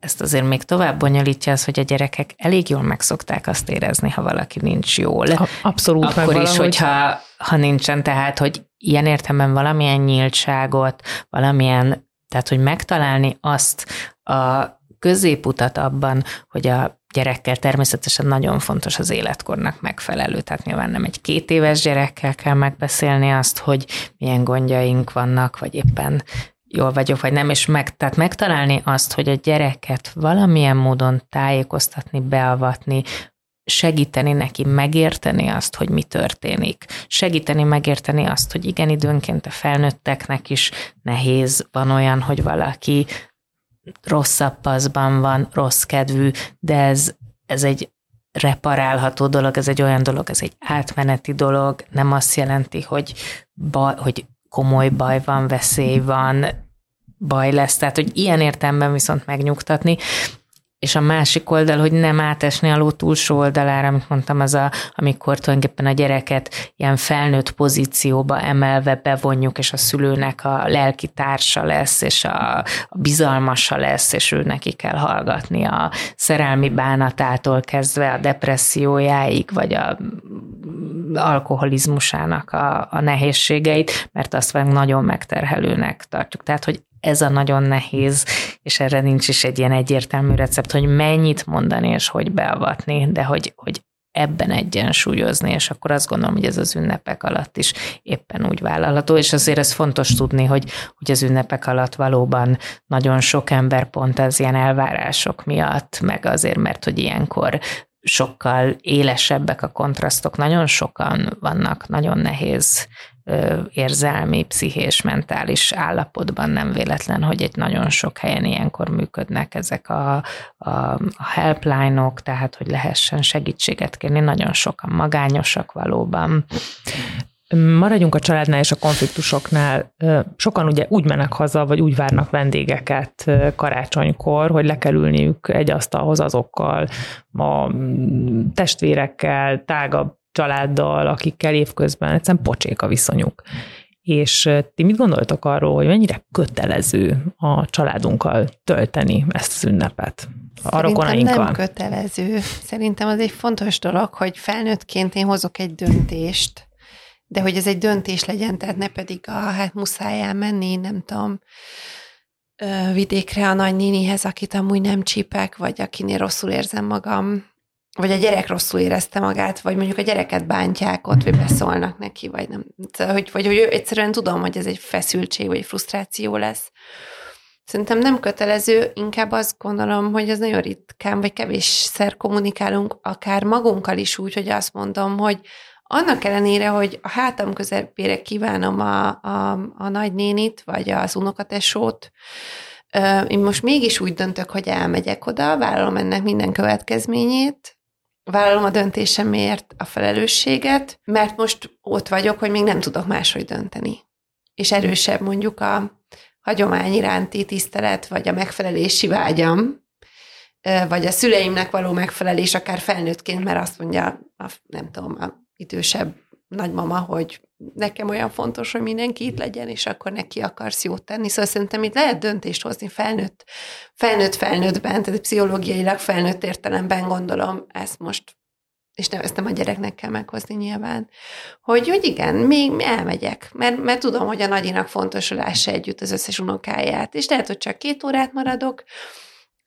ezt azért még tovább bonyolítja az, hogy a gyerekek elég jól megszokták azt érezni, ha valaki nincs jól. Abszolút. Akkor meg is, hogyha ha nincsen, tehát, hogy ilyen értelemben valamilyen nyíltságot, valamilyen, tehát, hogy megtalálni azt a középutat abban, hogy a gyerekkel természetesen nagyon fontos az életkornak megfelelő. Tehát nyilván nem egy két éves gyerekkel kell megbeszélni azt, hogy milyen gondjaink vannak, vagy éppen jól vagyok, vagy nem, és meg, tehát megtalálni azt, hogy a gyereket valamilyen módon tájékoztatni, beavatni, segíteni neki megérteni azt, hogy mi történik. Segíteni megérteni azt, hogy igen, időnként a felnőtteknek is nehéz, van olyan, hogy valaki rosszabb paszban van, rossz kedvű, de ez, ez egy reparálható dolog, ez egy olyan dolog, ez egy átmeneti dolog, nem azt jelenti, hogy, ba, hogy komoly baj van, veszély van, baj lesz. Tehát, hogy ilyen értelemben viszont megnyugtatni, és a másik oldal, hogy nem átesni a ló túlsó oldalára, amit mondtam, az a, amikor tulajdonképpen a gyereket ilyen felnőtt pozícióba emelve bevonjuk, és a szülőnek a lelki társa lesz, és a, a bizalmasa lesz, és ő neki kell hallgatni a szerelmi bánatától kezdve a depressziójáig, vagy a alkoholizmusának a, a nehézségeit, mert azt meg nagyon megterhelőnek tartjuk. Tehát, hogy ez a nagyon nehéz, és erre nincs is egy ilyen egyértelmű recept, hogy mennyit mondani, és hogy beavatni, de hogy, hogy ebben egyensúlyozni, és akkor azt gondolom, hogy ez az ünnepek alatt is éppen úgy vállalható, és azért ez fontos tudni, hogy, hogy az ünnepek alatt valóban nagyon sok ember pont az ilyen elvárások miatt, meg azért, mert hogy ilyenkor sokkal élesebbek a kontrasztok, nagyon sokan vannak, nagyon nehéz érzelmi, pszichés, mentális állapotban nem véletlen, hogy egy nagyon sok helyen ilyenkor működnek ezek a, a, a helpline-ok, tehát hogy lehessen segítséget kérni. Nagyon sokan magányosak valóban. Maradjunk a családnál és a konfliktusoknál. Sokan ugye úgy mennek haza, vagy úgy várnak vendégeket karácsonykor, hogy le kell ülniük egy asztalhoz azokkal, a testvérekkel, tágabb családdal, akikkel évközben egyszerűen pocsék a viszonyuk. És ti mit gondoltok arról, hogy mennyire kötelező a családunkkal tölteni ezt az ünnepet? A Szerintem nem kötelező. Szerintem az egy fontos dolog, hogy felnőttként én hozok egy döntést, de hogy ez egy döntés legyen, tehát ne pedig a, hát muszáj elmenni, nem tudom, vidékre a nagynénihez, akit amúgy nem csípek, vagy akinél rosszul érzem magam, vagy a gyerek rosszul érezte magát, vagy mondjuk a gyereket bántják ott, vagy beszólnak neki, vagy nem. Hogy, vagy hogy egyszerűen tudom, hogy ez egy feszültség, vagy egy frusztráció lesz. Szerintem nem kötelező, inkább azt gondolom, hogy ez nagyon ritkán, vagy kevésszer kommunikálunk, akár magunkkal is úgy, hogy azt mondom, hogy annak ellenére, hogy a hátam közepére kívánom a, a, a nagynénit, vagy az unokatesót, én most mégis úgy döntök, hogy elmegyek oda, vállalom ennek minden következményét, vállalom a döntésemért a felelősséget, mert most ott vagyok, hogy még nem tudok máshogy dönteni. És erősebb mondjuk a hagyomány iránti tisztelet, vagy a megfelelési vágyam, vagy a szüleimnek való megfelelés, akár felnőttként, mert azt mondja, a, nem tudom, a idősebb nagymama, hogy nekem olyan fontos, hogy mindenki itt legyen, és akkor neki akarsz jót tenni. Szóval szerintem itt lehet döntést hozni felnőtt, felnőtt felnőttben, tehát pszichológiailag felnőtt értelemben gondolom ezt most és nem, ezt nem a gyereknek kell meghozni nyilván, hogy, hogy igen, még elmegyek, mert, mert tudom, hogy a nagyinak fontos, hogy lássa együtt az összes unokáját, és lehet, hogy csak két órát maradok,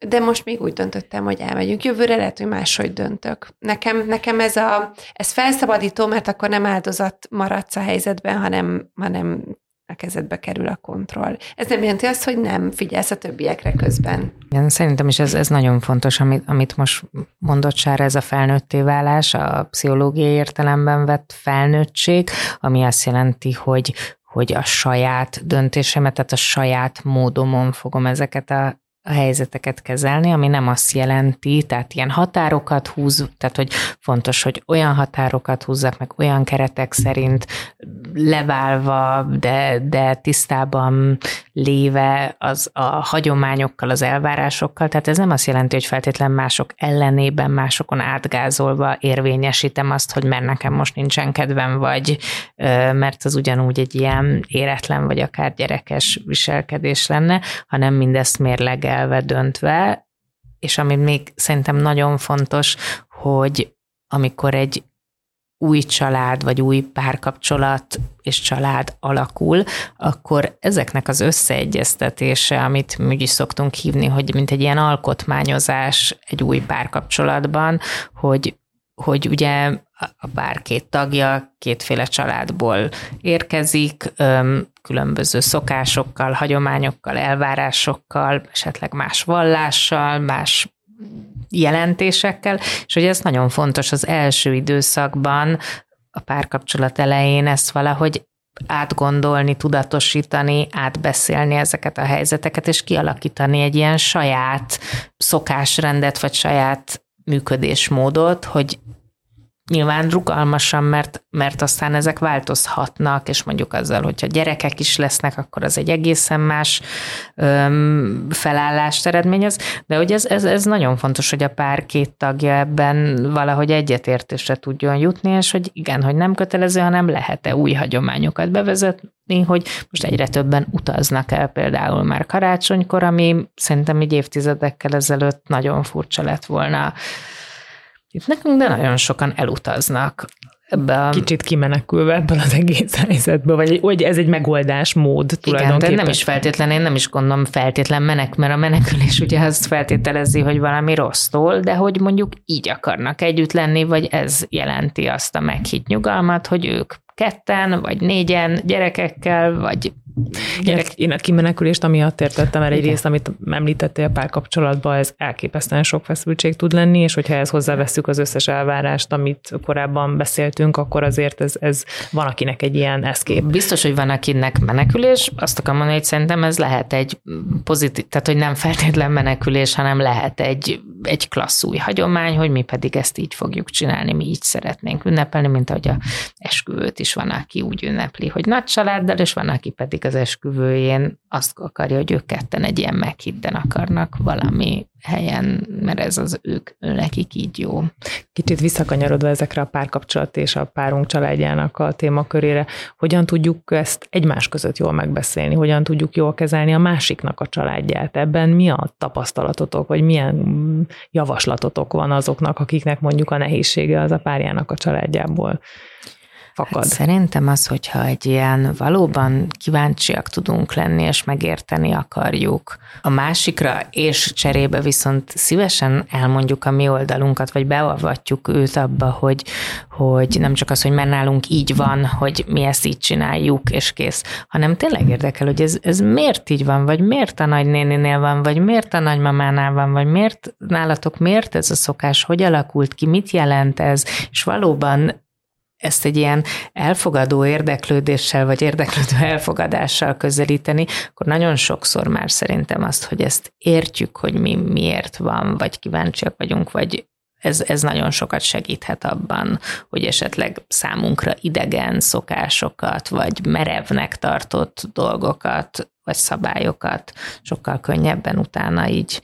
de most még úgy döntöttem, hogy elmegyünk. Jövőre lehet, hogy máshogy döntök. Nekem, nekem ez, a, ez felszabadító, mert akkor nem áldozat maradsz a helyzetben, hanem, hanem a kezedbe kerül a kontroll. Ez nem jelenti azt, hogy nem figyelsz a többiekre közben. Igen, szerintem is ez, ez nagyon fontos, amit, amit most mondott Sára, ez a felnőtté válás, a pszichológiai értelemben vett felnőttség, ami azt jelenti, hogy hogy a saját döntésemet, tehát a saját módomon fogom ezeket a a helyzeteket kezelni, ami nem azt jelenti, tehát ilyen határokat húz, tehát hogy fontos, hogy olyan határokat húzzak meg olyan keretek szerint leválva, de, de tisztában léve az a hagyományokkal, az elvárásokkal, tehát ez nem azt jelenti, hogy feltétlen mások ellenében, másokon átgázolva érvényesítem azt, hogy mert nekem most nincsen kedvem, vagy mert az ugyanúgy egy ilyen éretlen, vagy akár gyerekes viselkedés lenne, hanem mindezt mérleg mérlegelve, döntve, és ami még szerintem nagyon fontos, hogy amikor egy új család, vagy új párkapcsolat és család alakul, akkor ezeknek az összeegyeztetése, amit mi is szoktunk hívni, hogy mint egy ilyen alkotmányozás egy új párkapcsolatban, hogy hogy ugye a pár két tagja kétféle családból érkezik, különböző szokásokkal, hagyományokkal, elvárásokkal, esetleg más vallással, más jelentésekkel, és hogy ez nagyon fontos az első időszakban, a párkapcsolat elején ezt valahogy átgondolni, tudatosítani, átbeszélni ezeket a helyzeteket, és kialakítani egy ilyen saját szokásrendet, vagy saját működésmódot, hogy nyilván rugalmasan, mert, mert aztán ezek változhatnak, és mondjuk azzal, hogyha gyerekek is lesznek, akkor az egy egészen más öm, felállást eredményez, de hogy ez, ez, ez nagyon fontos, hogy a pár két tagja ebben valahogy egyetértésre tudjon jutni, és hogy igen, hogy nem kötelező, hanem lehet-e új hagyományokat bevezetni, hogy most egyre többen utaznak el például már karácsonykor, ami szerintem így évtizedekkel ezelőtt nagyon furcsa lett volna itt nekünk, de nagyon sokan elutaznak. Ebbe a... Kicsit kimenekülve ebből az egész helyzetből, vagy hogy ez egy megoldás mód tulajdonképpen. Igen, de nem is feltétlen, én nem is gondolom feltétlen menek, mert a menekülés ugye azt feltételezi, hogy valami rossztól, de hogy mondjuk így akarnak együtt lenni, vagy ez jelenti azt a meghitt nyugalmat, hogy ők ketten, vagy négyen gyerekekkel, vagy Gyerek... Én a kimenekülést amiatt értettem, mert egyrészt, amit említettél párkapcsolatban, ez elképesztően sok feszültség tud lenni, és hogyha ezt hozzáveszünk az összes elvárást, amit korábban beszéltünk, akkor azért ez, ez van akinek egy ilyen eszkép. Biztos, hogy van akinek menekülés, azt akarom mondani, hogy szerintem ez lehet egy pozitív, tehát hogy nem feltétlen menekülés, hanem lehet egy, egy klassz új hagyomány, hogy mi pedig ezt így fogjuk csinálni, mi így szeretnénk ünnepelni, mint ahogy a esküvőt is van, aki úgy ünnepli, hogy nagy családdal, és van, aki pedig az esküvőjén azt akarja, hogy ők ketten egy ilyen meghitten akarnak valami helyen, mert ez az ők, nekik így jó. Kicsit visszakanyarodva ezekre a párkapcsolat és a párunk családjának a témakörére, hogyan tudjuk ezt egymás között jól megbeszélni, hogyan tudjuk jól kezelni a másiknak a családját. Ebben mi a tapasztalatotok, vagy milyen javaslatotok van azoknak, akiknek mondjuk a nehézsége az a párjának a családjából? Fakad. Hát szerintem az, hogyha egy ilyen valóban kíváncsiak tudunk lenni, és megérteni akarjuk a másikra, és cserébe viszont szívesen elmondjuk a mi oldalunkat, vagy beavatjuk őt abba, hogy, hogy nem csak az, hogy mert nálunk így van, hogy mi ezt így csináljuk, és kész, hanem tényleg érdekel, hogy ez, ez miért így van, vagy miért a nagynéninél van, vagy miért a nagymamánál van, vagy miért nálatok miért ez a szokás, hogy alakult ki, mit jelent ez, és valóban ezt egy ilyen elfogadó érdeklődéssel, vagy érdeklődő (laughs) elfogadással közelíteni, akkor nagyon sokszor már szerintem azt, hogy ezt értjük, hogy mi miért van, vagy kíváncsiak vagyunk, vagy ez, ez nagyon sokat segíthet abban, hogy esetleg számunkra idegen szokásokat, vagy merevnek tartott dolgokat, vagy szabályokat sokkal könnyebben utána így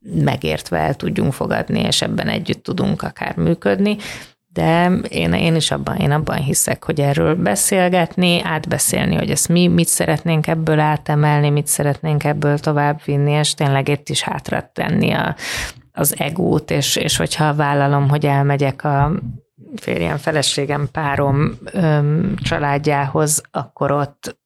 megértve el tudjunk fogadni, és ebben együtt tudunk akár működni. De én, én is abban, én abban hiszek, hogy erről beszélgetni, átbeszélni, hogy ezt mi, mit szeretnénk ebből átemelni, mit szeretnénk ebből továbbvinni, és tényleg itt is hátra tenni a, az egót, és, és hogyha vállalom, hogy elmegyek a férjem, feleségem, párom öm, családjához, akkor ott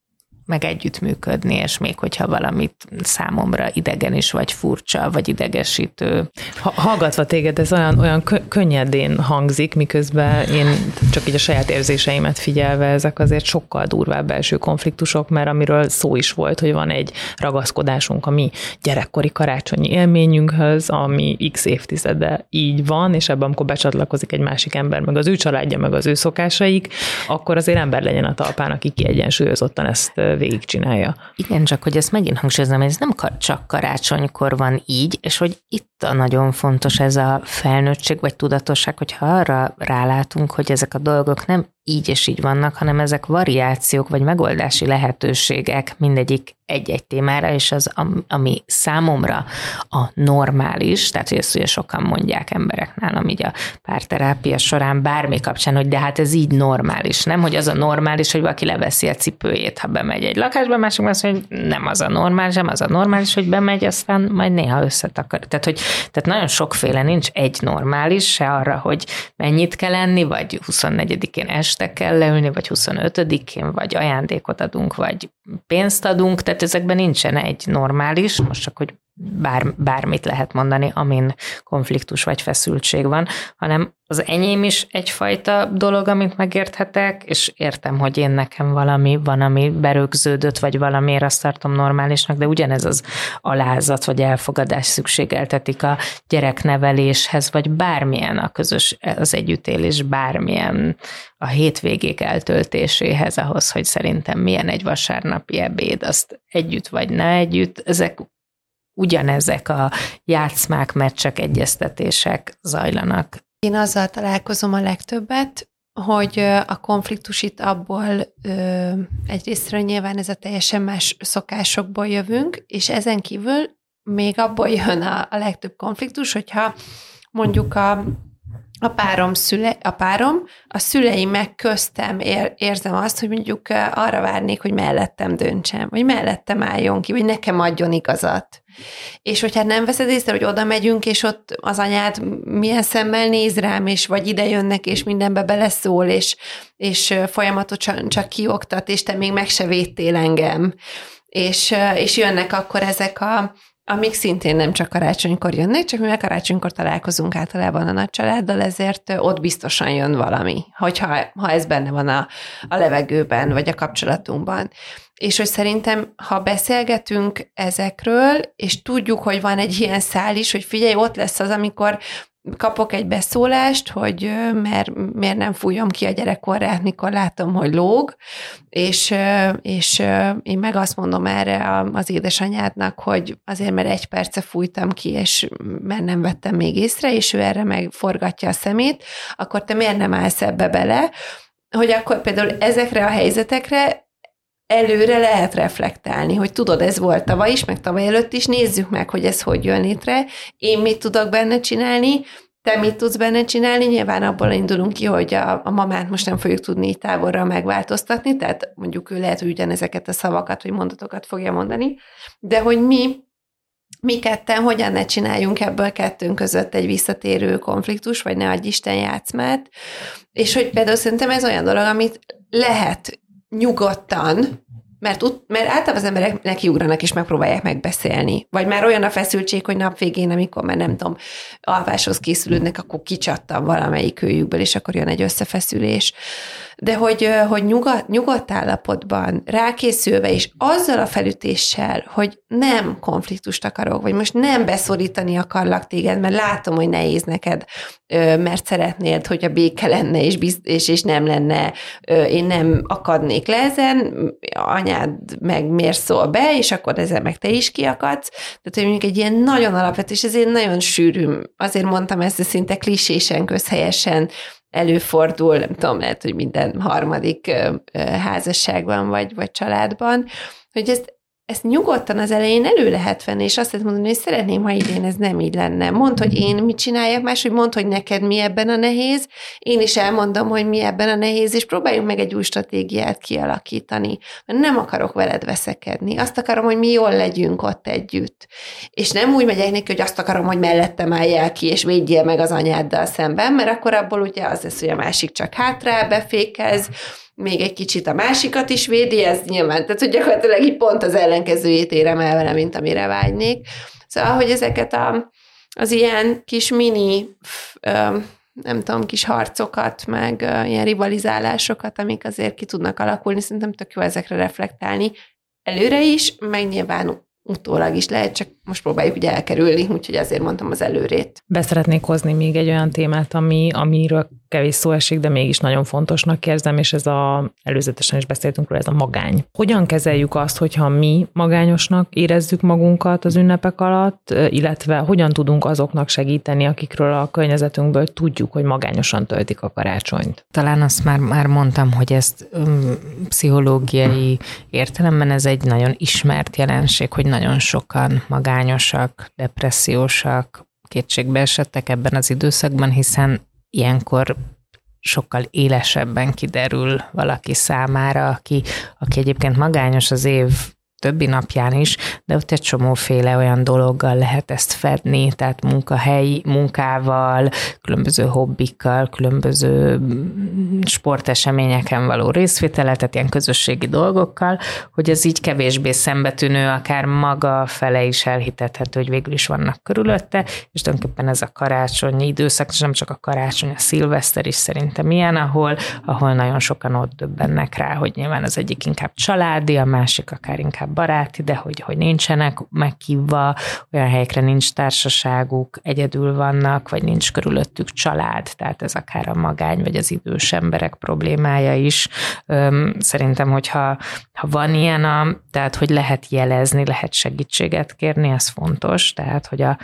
meg együttműködni, és még hogyha valamit számomra idegen is, vagy furcsa, vagy idegesítő. Ha, hallgatva téged, ez olyan, olyan könnyedén hangzik, miközben én csak így a saját érzéseimet figyelve, ezek azért sokkal durvább belső konfliktusok, mert amiről szó is volt, hogy van egy ragaszkodásunk a mi gyerekkori karácsonyi élményünkhöz, ami x évtizede így van, és ebben, amikor becsatlakozik egy másik ember, meg az ő családja, meg az ő szokásaik, akkor azért ember legyen a talpán, aki kiegyensúlyozottan ezt végigcsinálja. Igen, csak hogy ezt megint hangsúlyozom, ez nem csak karácsonykor van így, és hogy itt a nagyon fontos ez a felnőttség vagy tudatosság, hogyha arra rálátunk, hogy ezek a dolgok nem így és így vannak, hanem ezek variációk vagy megoldási lehetőségek mindegyik egy-egy témára, és az, ami számomra a normális, tehát hogy ezt ugye sokan mondják emberek nálam így a párterápia során bármi kapcsán, hogy de hát ez így normális, nem? Hogy az a normális, hogy valaki leveszi a cipőjét, ha bemegy egy lakásba, másik azt hogy nem az a normális, nem az a normális, hogy bemegy, aztán majd néha összetakar. Tehát, hogy tehát nagyon sokféle nincs egy normális, se arra, hogy mennyit kell enni, vagy 24-én este kell leülni, vagy 25-én, vagy ajándékot adunk, vagy pénzt adunk, tehát ezekben nincsen egy normális, most csak, hogy bár, bármit lehet mondani, amin konfliktus vagy feszültség van, hanem az enyém is egyfajta dolog, amit megérthetek, és értem, hogy én nekem valami van, ami berögződött, vagy valamiért azt tartom normálisnak, de ugyanez az alázat vagy elfogadás szükségeltetik a gyerekneveléshez, vagy bármilyen a közös, az együttélés, bármilyen a hétvégék eltöltéséhez, ahhoz, hogy szerintem milyen egy vasárnapi ebéd, azt együtt vagy ne együtt, ezek ugyanezek a játszmák, meccsek, egyeztetések zajlanak. Én azzal találkozom a legtöbbet, hogy a konfliktus itt abból egyrésztről nyilván ez a teljesen más szokásokból jövünk, és ezen kívül még abból jön a, a legtöbb konfliktus, hogyha mondjuk a a párom, szüle, a párom, a szüleim meg köztem ér, érzem azt, hogy mondjuk arra várnék, hogy mellettem döntsem, vagy mellettem álljon ki, vagy nekem adjon igazat. És hogyha nem veszed észre, hogy oda megyünk, és ott az anyád milyen szemmel néz rám, és vagy ide jönnek, és mindenbe beleszól, és, és folyamatosan csak kioktat, és te még meg se védtél engem. És, és jönnek akkor ezek a, amik szintén nem csak karácsonykor jönnek, csak mivel karácsonykor találkozunk általában a nagy családdal, ezért ott biztosan jön valami, hogyha ha ez benne van a, a levegőben, vagy a kapcsolatunkban. És hogy szerintem, ha beszélgetünk ezekről, és tudjuk, hogy van egy ilyen szál is, hogy figyelj, ott lesz az, amikor kapok egy beszólást, hogy mert miért nem fújom ki a gyerekkorát, mikor látom, hogy lóg, és, és én meg azt mondom erre az édesanyádnak, hogy azért, mert egy perce fújtam ki, és mert nem vettem még észre, és ő erre megforgatja a szemét, akkor te miért nem állsz ebbe bele, hogy akkor például ezekre a helyzetekre előre lehet reflektálni, hogy tudod, ez volt tavaly is, meg tavaly előtt is, nézzük meg, hogy ez hogy jön létre, én mit tudok benne csinálni, te mit tudsz benne csinálni? Nyilván abból indulunk ki, hogy a, a mamát most nem fogjuk tudni így távolra megváltoztatni, tehát mondjuk ő lehet, hogy ugyanezeket a szavakat vagy mondatokat fogja mondani, de hogy mi mi ketten hogyan ne csináljunk ebből kettőnk között egy visszatérő konfliktus, vagy ne adj Isten játszmát, és hogy például szerintem ez olyan dolog, amit lehet nyugodtan mert, ut- mert általában az emberek nekiugranak és megpróbálják megbeszélni. Vagy már olyan a feszültség, hogy nap végén, amikor már nem tudom, alváshoz készülődnek, akkor kicsattam valamelyik őjükből, és akkor jön egy összefeszülés de hogy, hogy nyugodt, nyugodt állapotban, rákészülve, és azzal a felütéssel, hogy nem konfliktust akarok, vagy most nem beszorítani akarlak téged, mert látom, hogy nehéz neked, mert szeretnéd, hogy a béke lenne, és, biz, és, és nem lenne, én nem akadnék le ezen, anyád meg miért szól be, és akkor ezzel meg te is kiakadsz. Tehát, hogy mondjuk egy ilyen nagyon alapvető, és ezért nagyon sűrű, azért mondtam ezt, de szinte klisésen, közhelyesen előfordul, nem tudom, lehet, hogy minden harmadik házasságban vagy, vagy családban, hogy ezt ezt nyugodtan az elején elő lehet venni, és azt lehet mondani, hogy szeretném, ha idén ez nem így lenne. Mondd, hogy én mit csináljak más, hogy mondd, hogy neked mi ebben a nehéz, én is elmondom, hogy mi ebben a nehéz, és próbáljunk meg egy új stratégiát kialakítani. Mert nem akarok veled veszekedni. Azt akarom, hogy mi jól legyünk ott együtt. És nem úgy megyek neki, hogy azt akarom, hogy mellettem álljál ki, és védjél meg az anyáddal szemben, mert akkor abból ugye az lesz, hogy a másik csak hátrá befékez, még egy kicsit a másikat is védi, ez nyilván, tehát hogy gyakorlatilag így pont az ellenkezőjét érem el vele, mint amire vágynék. Szóval, hogy ezeket a, az ilyen kis mini, nem tudom, kis harcokat, meg ilyen rivalizálásokat, amik azért ki tudnak alakulni, szerintem tök jó ezekre reflektálni, előre is, meg nyilván utólag is lehet, csak most próbáljuk ugye elkerülni, úgyhogy azért mondtam az előrét. Beszeretnék hozni még egy olyan témát, ami, amiről kevés szó esik, de mégis nagyon fontosnak érzem, és ez a, előzetesen is beszéltünk róla, ez a magány. Hogyan kezeljük azt, hogyha mi magányosnak érezzük magunkat az ünnepek alatt, illetve hogyan tudunk azoknak segíteni, akikről a környezetünkből tudjuk, hogy magányosan töltik a karácsonyt? Talán azt már, már mondtam, hogy ezt um, pszichológiai értelemben ez egy nagyon ismert jelenség, hogy nagyon sokan magányosak, depressziósak, kétségbe esettek ebben az időszakban, hiszen ilyenkor sokkal élesebben kiderül valaki számára, aki, aki egyébként magányos az év többi napján is, de ott egy csomóféle olyan dologgal lehet ezt fedni, tehát munkahelyi munkával, különböző hobbikkal, különböző sporteseményeken való részvétele, tehát ilyen közösségi dolgokkal, hogy ez így kevésbé szembetűnő, akár maga fele is elhitethető, hogy végül is vannak körülötte, és tulajdonképpen ez a karácsonyi időszak, és nem csak a karácsony, a szilveszter is szerintem ilyen, ahol, ahol nagyon sokan ott döbbennek rá, hogy nyilván az egyik inkább családi, a másik akár inkább baráti, de hogy, hogy nincsenek meghívva, olyan helyekre nincs társaságuk, egyedül vannak, vagy nincs körülöttük család, tehát ez akár a magány, vagy az idős emberek problémája is. Szerintem, hogyha ha van ilyen, a, tehát hogy lehet jelezni, lehet segítséget kérni, ez fontos, tehát hogy a,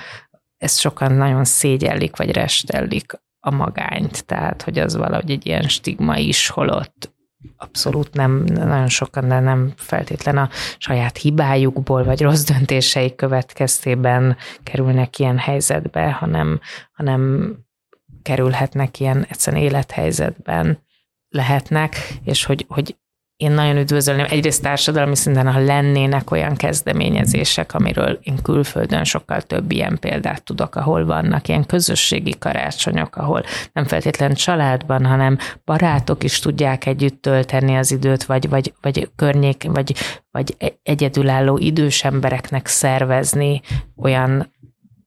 ezt sokan nagyon szégyellik, vagy restellik a magányt, tehát hogy az valahogy egy ilyen stigma is, holott abszolút nem, nagyon sokan, de nem feltétlen a saját hibájukból, vagy rossz döntéseik következtében kerülnek ilyen helyzetbe, hanem, hanem kerülhetnek ilyen egyszerűen élethelyzetben lehetnek, és hogy, hogy én nagyon üdvözölném, egyrészt társadalmi szinten, ha lennének olyan kezdeményezések, amiről én külföldön sokkal több ilyen példát tudok, ahol vannak ilyen közösségi karácsonyok, ahol nem feltétlen családban, hanem barátok is tudják együtt tölteni az időt, vagy, vagy, vagy környék, vagy, vagy egyedülálló idős embereknek szervezni olyan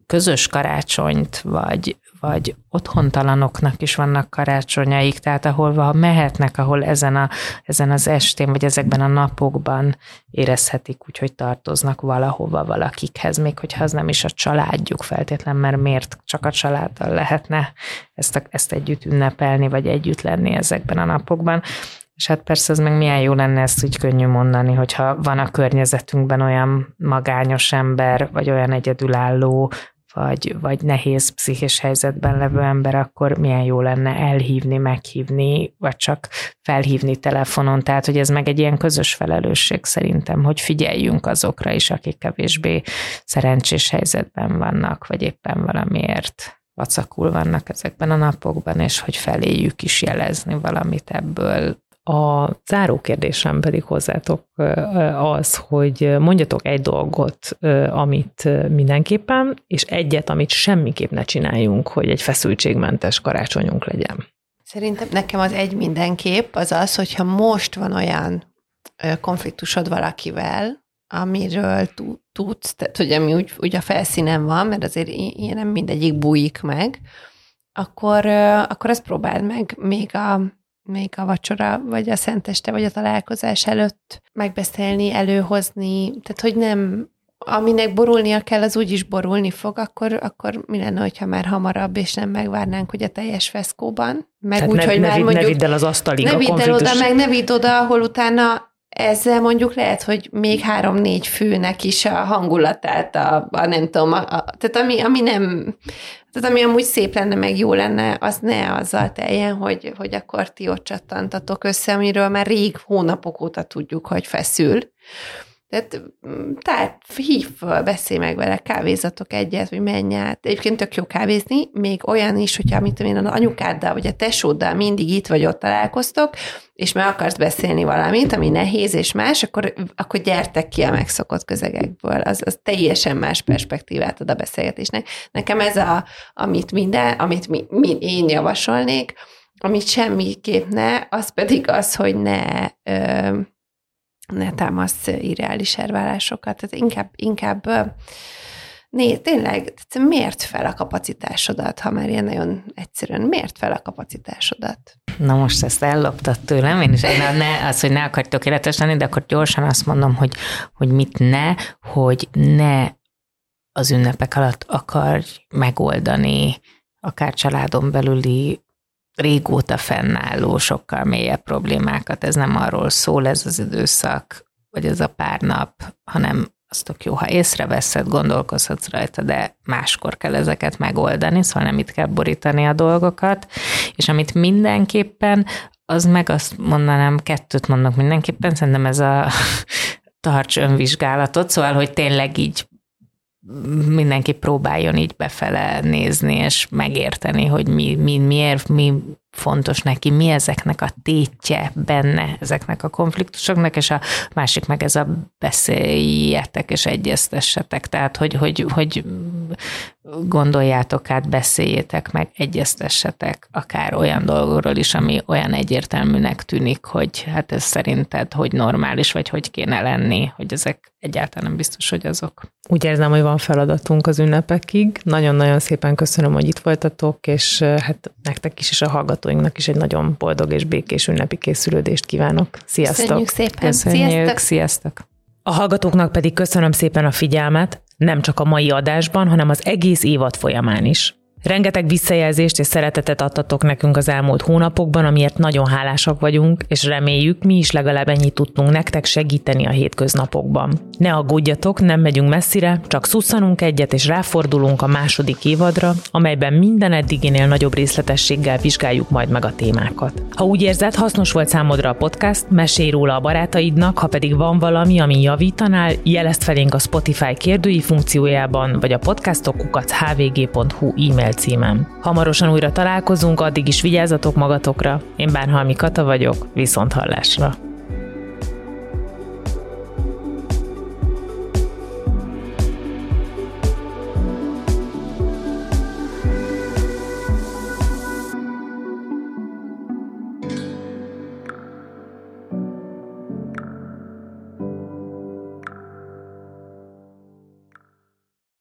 közös karácsonyt, vagy, vagy otthontalanoknak is vannak karácsonyaik, tehát ahol mehetnek, ahol ezen, a, ezen az estén, vagy ezekben a napokban érezhetik úgy, hogy tartoznak valahova valakikhez, még hogyha az nem is a családjuk feltétlen, mert miért csak a családdal lehetne ezt, a, ezt együtt ünnepelni, vagy együtt lenni ezekben a napokban. És hát persze ez meg milyen jó lenne ezt úgy könnyű mondani, hogyha van a környezetünkben olyan magányos ember, vagy olyan egyedülálló, vagy, vagy nehéz pszichés helyzetben levő ember, akkor milyen jó lenne elhívni, meghívni, vagy csak felhívni telefonon. Tehát, hogy ez meg egy ilyen közös felelősség szerintem, hogy figyeljünk azokra is, akik kevésbé szerencsés helyzetben vannak, vagy éppen valamiért vacakul vannak ezekben a napokban, és hogy feléjük is jelezni valamit ebből, A záró kérdésem pedig hozzátok az, hogy mondjatok egy dolgot, amit mindenképpen, és egyet, amit semmiképp ne csináljunk, hogy egy feszültségmentes karácsonyunk legyen. Szerintem nekem az egy mindenképp az az, hogyha most van olyan konfliktusod valakivel, amiről tudsz, tehát hogy ami úgy, úgy a felszínen van, mert azért ilyen nem mindegyik bújik meg, akkor, akkor ezt próbáld meg még a, még a vacsora, vagy a szenteste, vagy a találkozás előtt megbeszélni, előhozni, tehát hogy nem, aminek borulnia kell, az úgy is borulni fog, akkor, akkor mi lenne, hogyha már hamarabb, és nem megvárnánk, hogy a teljes feszkóban, meg Tehát úgy, ne, hogy ne, már vidd, mondjuk... ne vidd el az asztalig ne a vidd el oda, meg ne vidd oda, ahol utána ezzel mondjuk lehet, hogy még három-négy főnek is a hangulatát, a, a nem tudom, a, a, tehát ami, ami nem, tehát ami amúgy szép lenne, meg jó lenne, az ne azzal teljen, hogy, hogy akkor ti ott csattantatok össze, amiről már rég hónapok óta tudjuk, hogy feszül. Tehát, tehát hív beszélj meg vele, kávézatok egyet, hogy menj át. Egyébként tök jó kávézni, még olyan is, hogyha mit tudom én, az anyukáddal vagy a tesóddal mindig itt vagy ott találkoztok, és meg akarsz beszélni valamit, ami nehéz és más, akkor, akkor gyertek ki a megszokott közegekből. Az, az teljesen más perspektívát ad a beszélgetésnek. Nekem ez a, amit minden, amit mi, mi, én javasolnék, amit semmiképp ne, az pedig az, hogy ne ö, ne támasz irreális elvárásokat. Tehát inkább, inkább Né, tényleg, miért fel a kapacitásodat, ha már ilyen nagyon egyszerűen, miért fel a kapacitásodat? Na most ezt elloptad tőlem, én is ne, az, hogy ne akarj tökéletes lenni, de akkor gyorsan azt mondom, hogy, hogy mit ne, hogy ne az ünnepek alatt akarj megoldani akár családon belüli régóta fennálló, sokkal mélyebb problémákat. Ez nem arról szól ez az időszak, vagy ez a pár nap, hanem az tök jó, ha észreveszed, gondolkozhatsz rajta, de máskor kell ezeket megoldani, szóval nem itt kell borítani a dolgokat, és amit mindenképpen, az meg azt mondanám, kettőt mondok mindenképpen, szerintem ez a (laughs) tarts önvizsgálatot, szóval, hogy tényleg így mindenki próbáljon így befele nézni, és megérteni, hogy mi, mi, miért, mi fontos neki, mi ezeknek a tétje benne, ezeknek a konfliktusoknak, és a másik meg ez a beszéljetek és egyeztessetek, tehát hogy, hogy, hogy gondoljátok át, beszéljétek meg, egyeztessetek akár olyan dolgokról is, ami olyan egyértelműnek tűnik, hogy hát ez szerinted hogy normális, vagy hogy kéne lenni, hogy ezek egyáltalán nem biztos, hogy azok. Úgy érzem, hogy van feladatunk az ünnepekig. Nagyon-nagyon szépen köszönöm, hogy itt voltatok, és hát nektek is, és a hallgatóinknak is egy nagyon boldog és békés ünnepi készülődést kívánok. Sziasztok! Köszönjük szépen! Köszönjük, Sziasztok! sziasztok! A hallgatóknak pedig köszönöm szépen a figyelmet, nem csak a mai adásban, hanem az egész évad folyamán is. Rengeteg visszajelzést és szeretetet adtatok nekünk az elmúlt hónapokban, amiért nagyon hálásak vagyunk, és reméljük, mi is legalább ennyit tudtunk nektek segíteni a hétköznapokban. Ne aggódjatok, nem megyünk messzire, csak szusszanunk egyet és ráfordulunk a második évadra, amelyben minden eddiginél nagyobb részletességgel vizsgáljuk majd meg a témákat. Ha úgy érzed, hasznos volt számodra a podcast, mesélj róla a barátaidnak, ha pedig van valami, ami javítanál, jelezd felénk a Spotify kérdői funkciójában, vagy a podcastok hvg.hu e-mail címem. Hamarosan újra találkozunk, addig is vigyázzatok magatokra. Én Bánhalmi Kata vagyok, viszont hallásra.